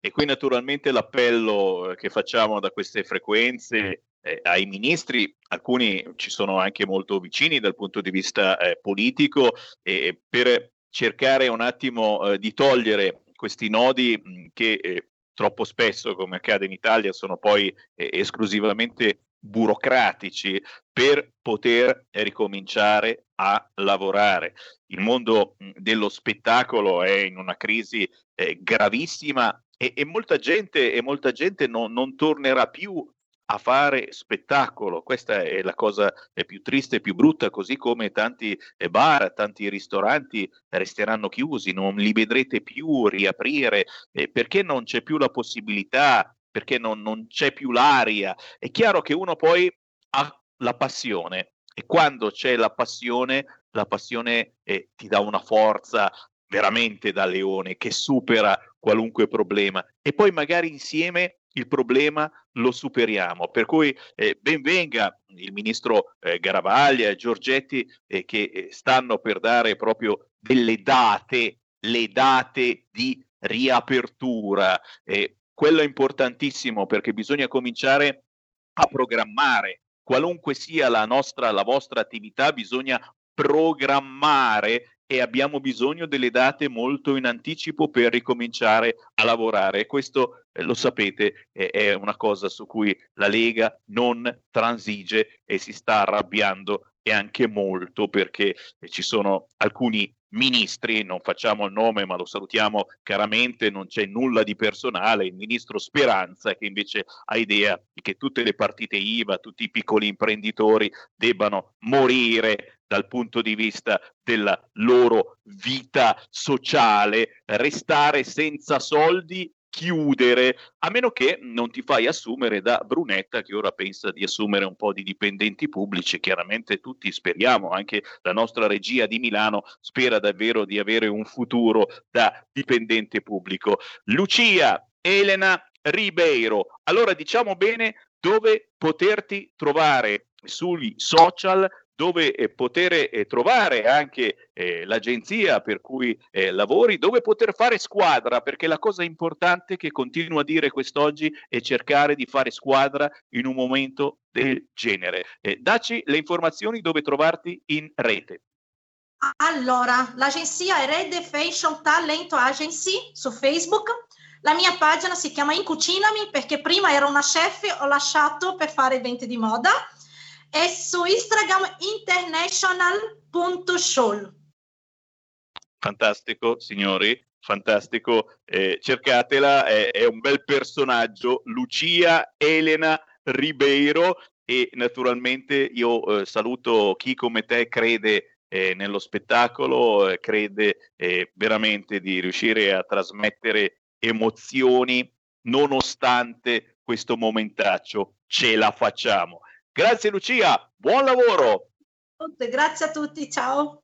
E qui naturalmente l'appello che facciamo da queste frequenze eh, ai ministri, alcuni ci sono anche molto vicini dal punto di vista eh, politico, eh, per cercare un attimo eh, di togliere questi nodi mh, che eh, troppo spesso, come accade in Italia, sono poi eh, esclusivamente burocratici per poter ricominciare a lavorare. Il mondo dello spettacolo è in una crisi eh, gravissima e, e, molta gente, e molta gente non, non tornerà più a fare spettacolo. Questa è la cosa più triste e più brutta, così come tanti eh, bar, tanti ristoranti resteranno chiusi, non li vedrete più riaprire eh, perché non c'è più la possibilità, perché non, non c'è più l'aria. È chiaro che uno poi ha la passione e quando c'è la passione, la passione eh, ti dà una forza veramente da leone che supera qualunque problema e poi magari insieme il problema lo superiamo. Per cui eh, ben venga il ministro eh, Garavaglia e Giorgetti eh, che eh, stanno per dare proprio delle date, le date di riapertura. Quello è importantissimo perché bisogna cominciare a programmare. Qualunque sia la nostra, la vostra attività, bisogna programmare e abbiamo bisogno delle date molto in anticipo per ricominciare a lavorare. Questo eh, lo sapete eh, è una cosa su cui la Lega non transige e si sta arrabbiando e anche molto perché ci sono alcuni ministri, non facciamo il nome ma lo salutiamo caramente, non c'è nulla di personale, il ministro Speranza che invece ha idea che tutte le partite IVA, tutti i piccoli imprenditori debbano morire dal punto di vista della loro vita sociale, restare senza soldi chiudere, a meno che non ti fai assumere da Brunetta che ora pensa di assumere un po' di dipendenti pubblici, chiaramente tutti speriamo, anche la nostra regia di Milano spera davvero di avere un futuro da dipendente pubblico. Lucia, Elena Ribeiro, allora diciamo bene dove poterti trovare sui social dove eh, poter eh, trovare anche eh, l'agenzia per cui lavori, dove poter fare squadra, perché la cosa importante che continuo a dire quest'oggi è cercare di fare squadra in un momento del genere. Eh, dacci le informazioni dove trovarti in rete. Allora, l'agenzia è Red Fashion Talent Agency su Facebook. La mia pagina si chiama Incucinami perché prima ero una chef, ho lasciato per fare eventi di moda e su Instagram international.show. Fantastico, signori, fantastico. Eh, cercatela, è, è un bel personaggio. Lucia Elena Ribeiro e naturalmente io eh, saluto chi come te crede eh, nello spettacolo, eh, crede eh, veramente di riuscire a trasmettere emozioni nonostante questo momentaccio. Ce la facciamo. Grazie Lucia, buon lavoro. Grazie a tutti, ciao.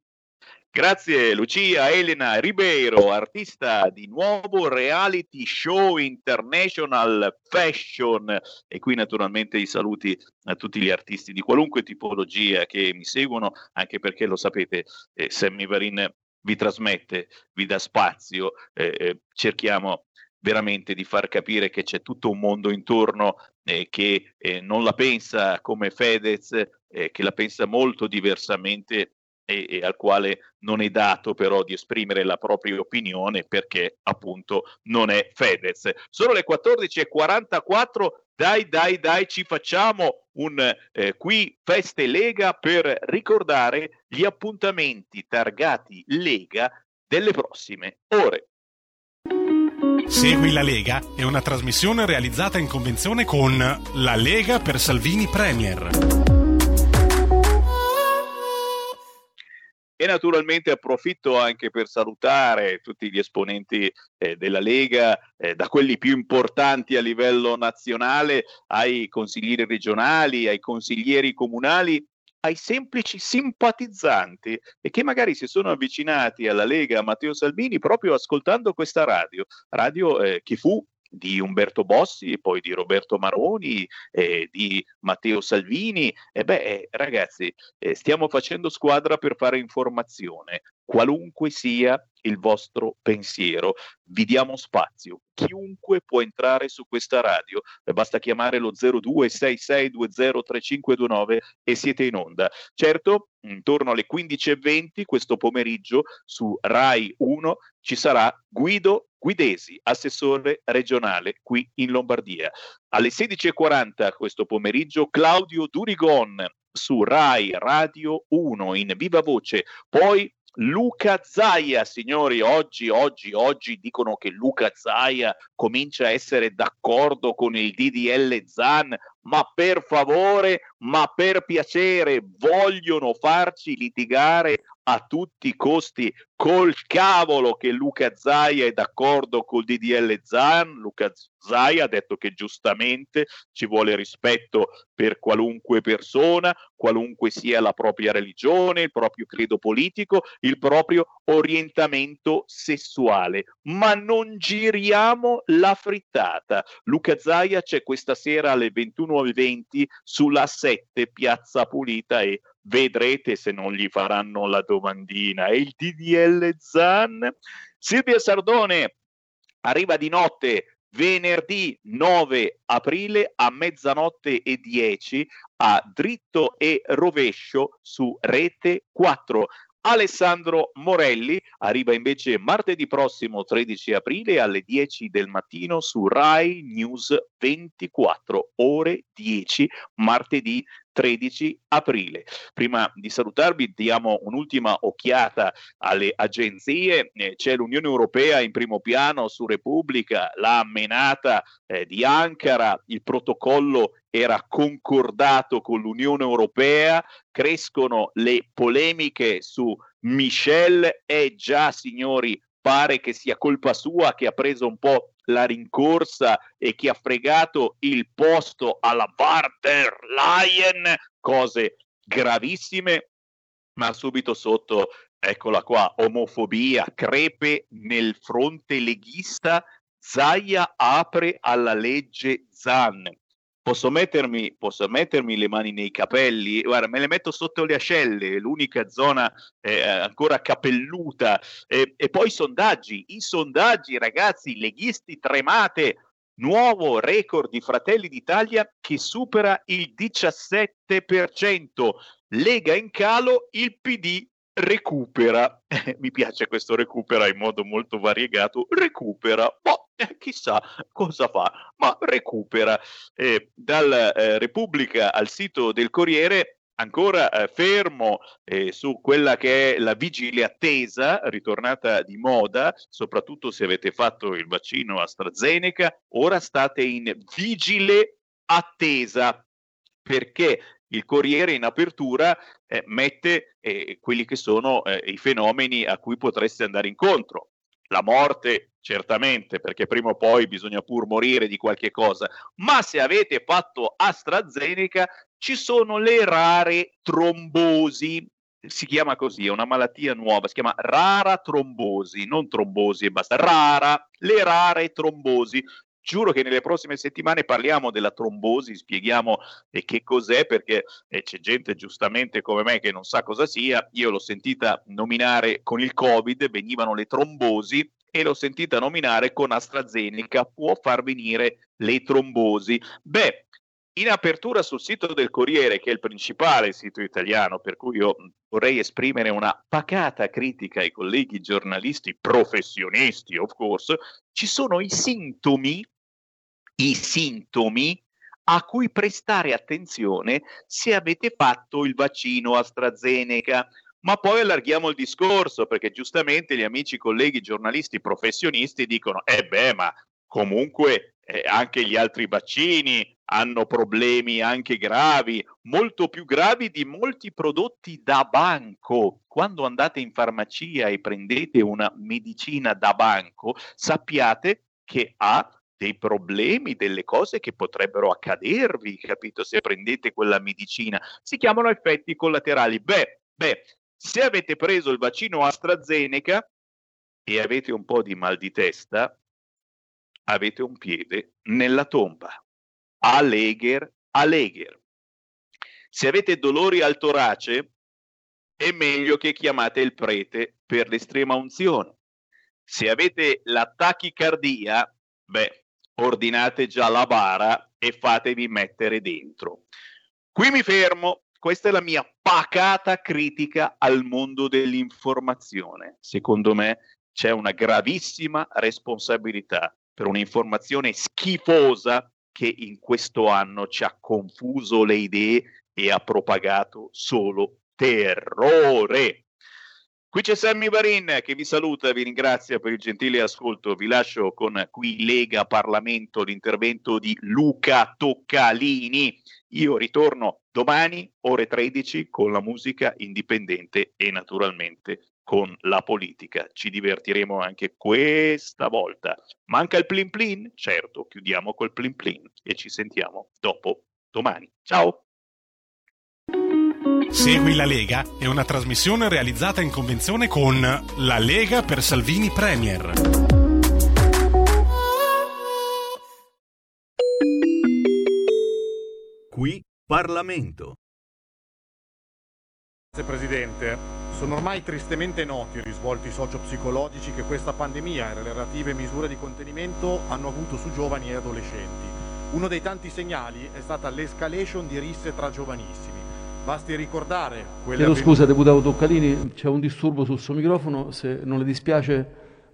Grazie Lucia Elena Ribeiro, artista di nuovo reality show international fashion e qui naturalmente i saluti a tutti gli artisti di qualunque tipologia che mi seguono, anche perché lo sapete, eh, Sammy Varin vi trasmette, vi dà spazio, eh, eh, cerchiamo veramente di far capire che c'è tutto un mondo intorno eh, che eh, non la pensa come Fedez, eh, che la pensa molto diversamente e, e, al quale non è dato però di esprimere la propria opinione perché appunto non è Fedez. Sono le 14.44, dai dai dai ci facciamo un eh, qui Feste Lega per ricordare gli appuntamenti targati Lega delle prossime ore. Segui la Lega è una trasmissione realizzata in convenzione con La Lega per Salvini Premier. e naturalmente approfitto anche per salutare tutti gli esponenti eh, della Lega, eh, da quelli più importanti a livello nazionale ai consiglieri regionali, ai consiglieri comunali ai semplici simpatizzanti e che magari si sono avvicinati alla Lega Matteo Salvini proprio ascoltando questa radio, radio eh, che fu di Umberto Bossi, poi di Roberto Maroni, eh, di Matteo Salvini. E beh, eh, ragazzi, eh, stiamo facendo squadra per fare informazione, qualunque sia il vostro pensiero. Vi diamo spazio. Chiunque può entrare su questa radio. Basta chiamare lo 0266203529 e siete in onda. Certo, intorno alle 15.20 questo pomeriggio su Rai 1 ci sarà Guido Guidesi, assessore regionale qui in Lombardia. Alle 16.40 questo pomeriggio Claudio Durigon su Rai Radio 1 in viva voce. Poi Luca Zaia, signori, oggi, oggi, oggi dicono che Luca Zaia comincia a essere d'accordo con il DDL Zan, ma per favore, ma per piacere, vogliono farci litigare a tutti i costi col cavolo che Luca Zaia è d'accordo col DDL Zan. Luca Zaia ha detto che giustamente ci vuole rispetto per qualunque persona, qualunque sia la propria religione, il proprio credo politico, il proprio orientamento sessuale. Ma non giriamo la frittata. Luca Zaia c'è questa sera alle 21.20 sulla 7 Piazza Pulita e vedrete se non gli faranno la domandina. E il DDL Zan? Silvia Sardone arriva di notte venerdì 9 aprile a mezzanotte e 10 a dritto e rovescio su rete 4. Alessandro Morelli arriva invece martedì prossimo 13 aprile alle 10 del mattino su Rai News 24 ore 10 martedì 13 aprile. Prima di salutarvi diamo un'ultima occhiata alle agenzie, eh, c'è l'Unione Europea in primo piano su Repubblica, la menata eh, di Ankara, il protocollo era concordato con l'Unione Europea, crescono le polemiche su Michel. E già signori pare che sia colpa sua che ha preso un po' la rincorsa e che ha fregato il posto alla Warder Lion, cose gravissime, ma subito sotto, eccola qua, omofobia, crepe nel fronte leghista, Zaia apre alla legge Zan. Posso mettermi, posso mettermi, le mani nei capelli, guarda, me le metto sotto le ascelle, l'unica zona eh, ancora capelluta. Eh, e poi i sondaggi, i sondaggi, ragazzi, leghisti tremate, nuovo record di Fratelli d'Italia che supera il 17%. Lega in calo, il PD recupera. *laughs* Mi piace questo recupera in modo molto variegato. Recupera. Boh, eh, chissà cosa fa, ma recupera. Eh, dal eh, Repubblica al sito del Corriere ancora eh, fermo eh, su quella che è la vigile attesa, ritornata di moda, soprattutto se avete fatto il vaccino AstraZeneca, ora state in vigile attesa perché il Corriere in apertura eh, mette eh, quelli che sono eh, i fenomeni a cui potreste andare incontro. La morte, certamente, perché prima o poi bisogna pur morire di qualche cosa, ma se avete fatto AstraZeneca ci sono le rare trombosi. Si chiama così, è una malattia nuova, si chiama rara trombosi, non trombosi e basta, rara, le rare trombosi. Giuro che nelle prossime settimane parliamo della trombosi, spieghiamo eh, che cos'è, perché eh, c'è gente giustamente come me che non sa cosa sia. Io l'ho sentita nominare con il Covid, venivano le trombosi e l'ho sentita nominare con AstraZeneca, può far venire le trombosi. Beh, in apertura sul sito del Corriere, che è il principale sito italiano, per cui io vorrei esprimere una pacata critica ai colleghi giornalisti professionisti, of course, ci sono i sintomi, i sintomi a cui prestare attenzione se avete fatto il vaccino AstraZeneca. Ma poi allarghiamo il discorso perché giustamente gli amici colleghi giornalisti professionisti dicono: eh beh, ma comunque eh, anche gli altri vaccini hanno problemi anche gravi, molto più gravi di molti prodotti da banco. Quando andate in farmacia e prendete una medicina da banco, sappiate che ha dei problemi, delle cose che potrebbero accadervi, capito? Se prendete quella medicina, si chiamano effetti collaterali. Beh, beh, se avete preso il vaccino AstraZeneca e avete un po' di mal di testa, avete un piede nella tomba. Alegher, Alegher. Se avete dolori al torace, è meglio che chiamate il prete per l'estrema unzione. Se avete la tachicardia, beh, ordinate già la bara e fatevi mettere dentro. Qui mi fermo, questa è la mia pacata critica al mondo dell'informazione. Secondo me c'è una gravissima responsabilità per un'informazione schifosa che in questo anno ci ha confuso le idee e ha propagato solo terrore. Qui c'è Sammy Varin che vi saluta, vi ringrazia per il gentile ascolto. Vi lascio con qui Lega Parlamento l'intervento di Luca Toccalini. Io ritorno domani ore 13 con la musica indipendente e naturalmente con la politica. Ci divertiremo anche questa volta. Manca il plin plin? Certo, chiudiamo col plin plin e ci sentiamo dopo domani. Ciao! Segui la Lega è una trasmissione realizzata in convenzione con La Lega per Salvini Premier. Qui Parlamento. Grazie Presidente. Sono ormai tristemente noti i risvolti socio-psicologici che questa pandemia e le relative misure di contenimento hanno avuto su giovani e adolescenti. Uno dei tanti segnali è stata l'escalation di risse tra giovanissimi. Basti ricordare quelle Chiedo scusa, deputato Toccalini, c'è un disturbo sul suo microfono, se non le dispiace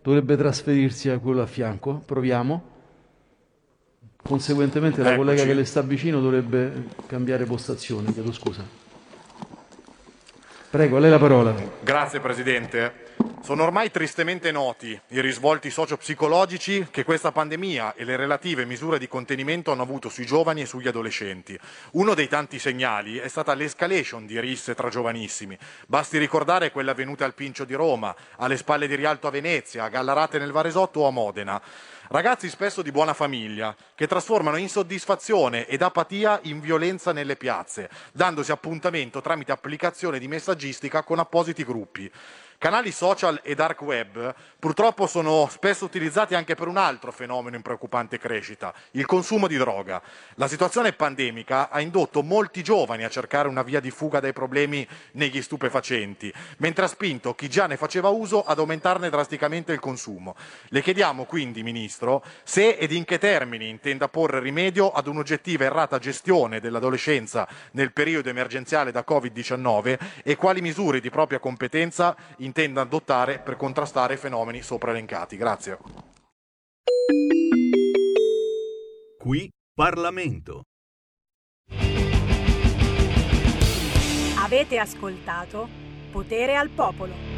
dovrebbe trasferirsi a quello a fianco. Proviamo. Conseguentemente la collega che le sta vicino dovrebbe cambiare postazione, chiedo scusa. Prego, a lei la parola. Grazie Presidente. Sono ormai tristemente noti i risvolti socio-psicologici che questa pandemia e le relative misure di contenimento hanno avuto sui giovani e sugli adolescenti. Uno dei tanti segnali è stata l'escalation di risse tra giovanissimi. Basti ricordare quelle avvenute al Pincio di Roma, alle spalle di Rialto a Venezia, a Gallarate nel Varesotto o a Modena. Ragazzi spesso di buona famiglia, che trasformano insoddisfazione ed apatia in violenza nelle piazze, dandosi appuntamento tramite applicazione di messaggistica con appositi gruppi. Canali social e dark web purtroppo sono spesso utilizzati anche per un altro fenomeno in preoccupante crescita, il consumo di droga. La situazione pandemica ha indotto molti giovani a cercare una via di fuga dai problemi negli stupefacenti, mentre ha spinto chi già ne faceva uso ad aumentarne drasticamente il consumo. Le chiediamo quindi, Ministro, se ed in che termini intenda porre rimedio ad un'oggettiva errata gestione dell'adolescenza nel periodo emergenziale da Covid-19 e quali misure di propria competenza intenda adottare per contrastare i fenomeni sopra elencati. Grazie. Qui Parlamento. Avete ascoltato Potere al Popolo.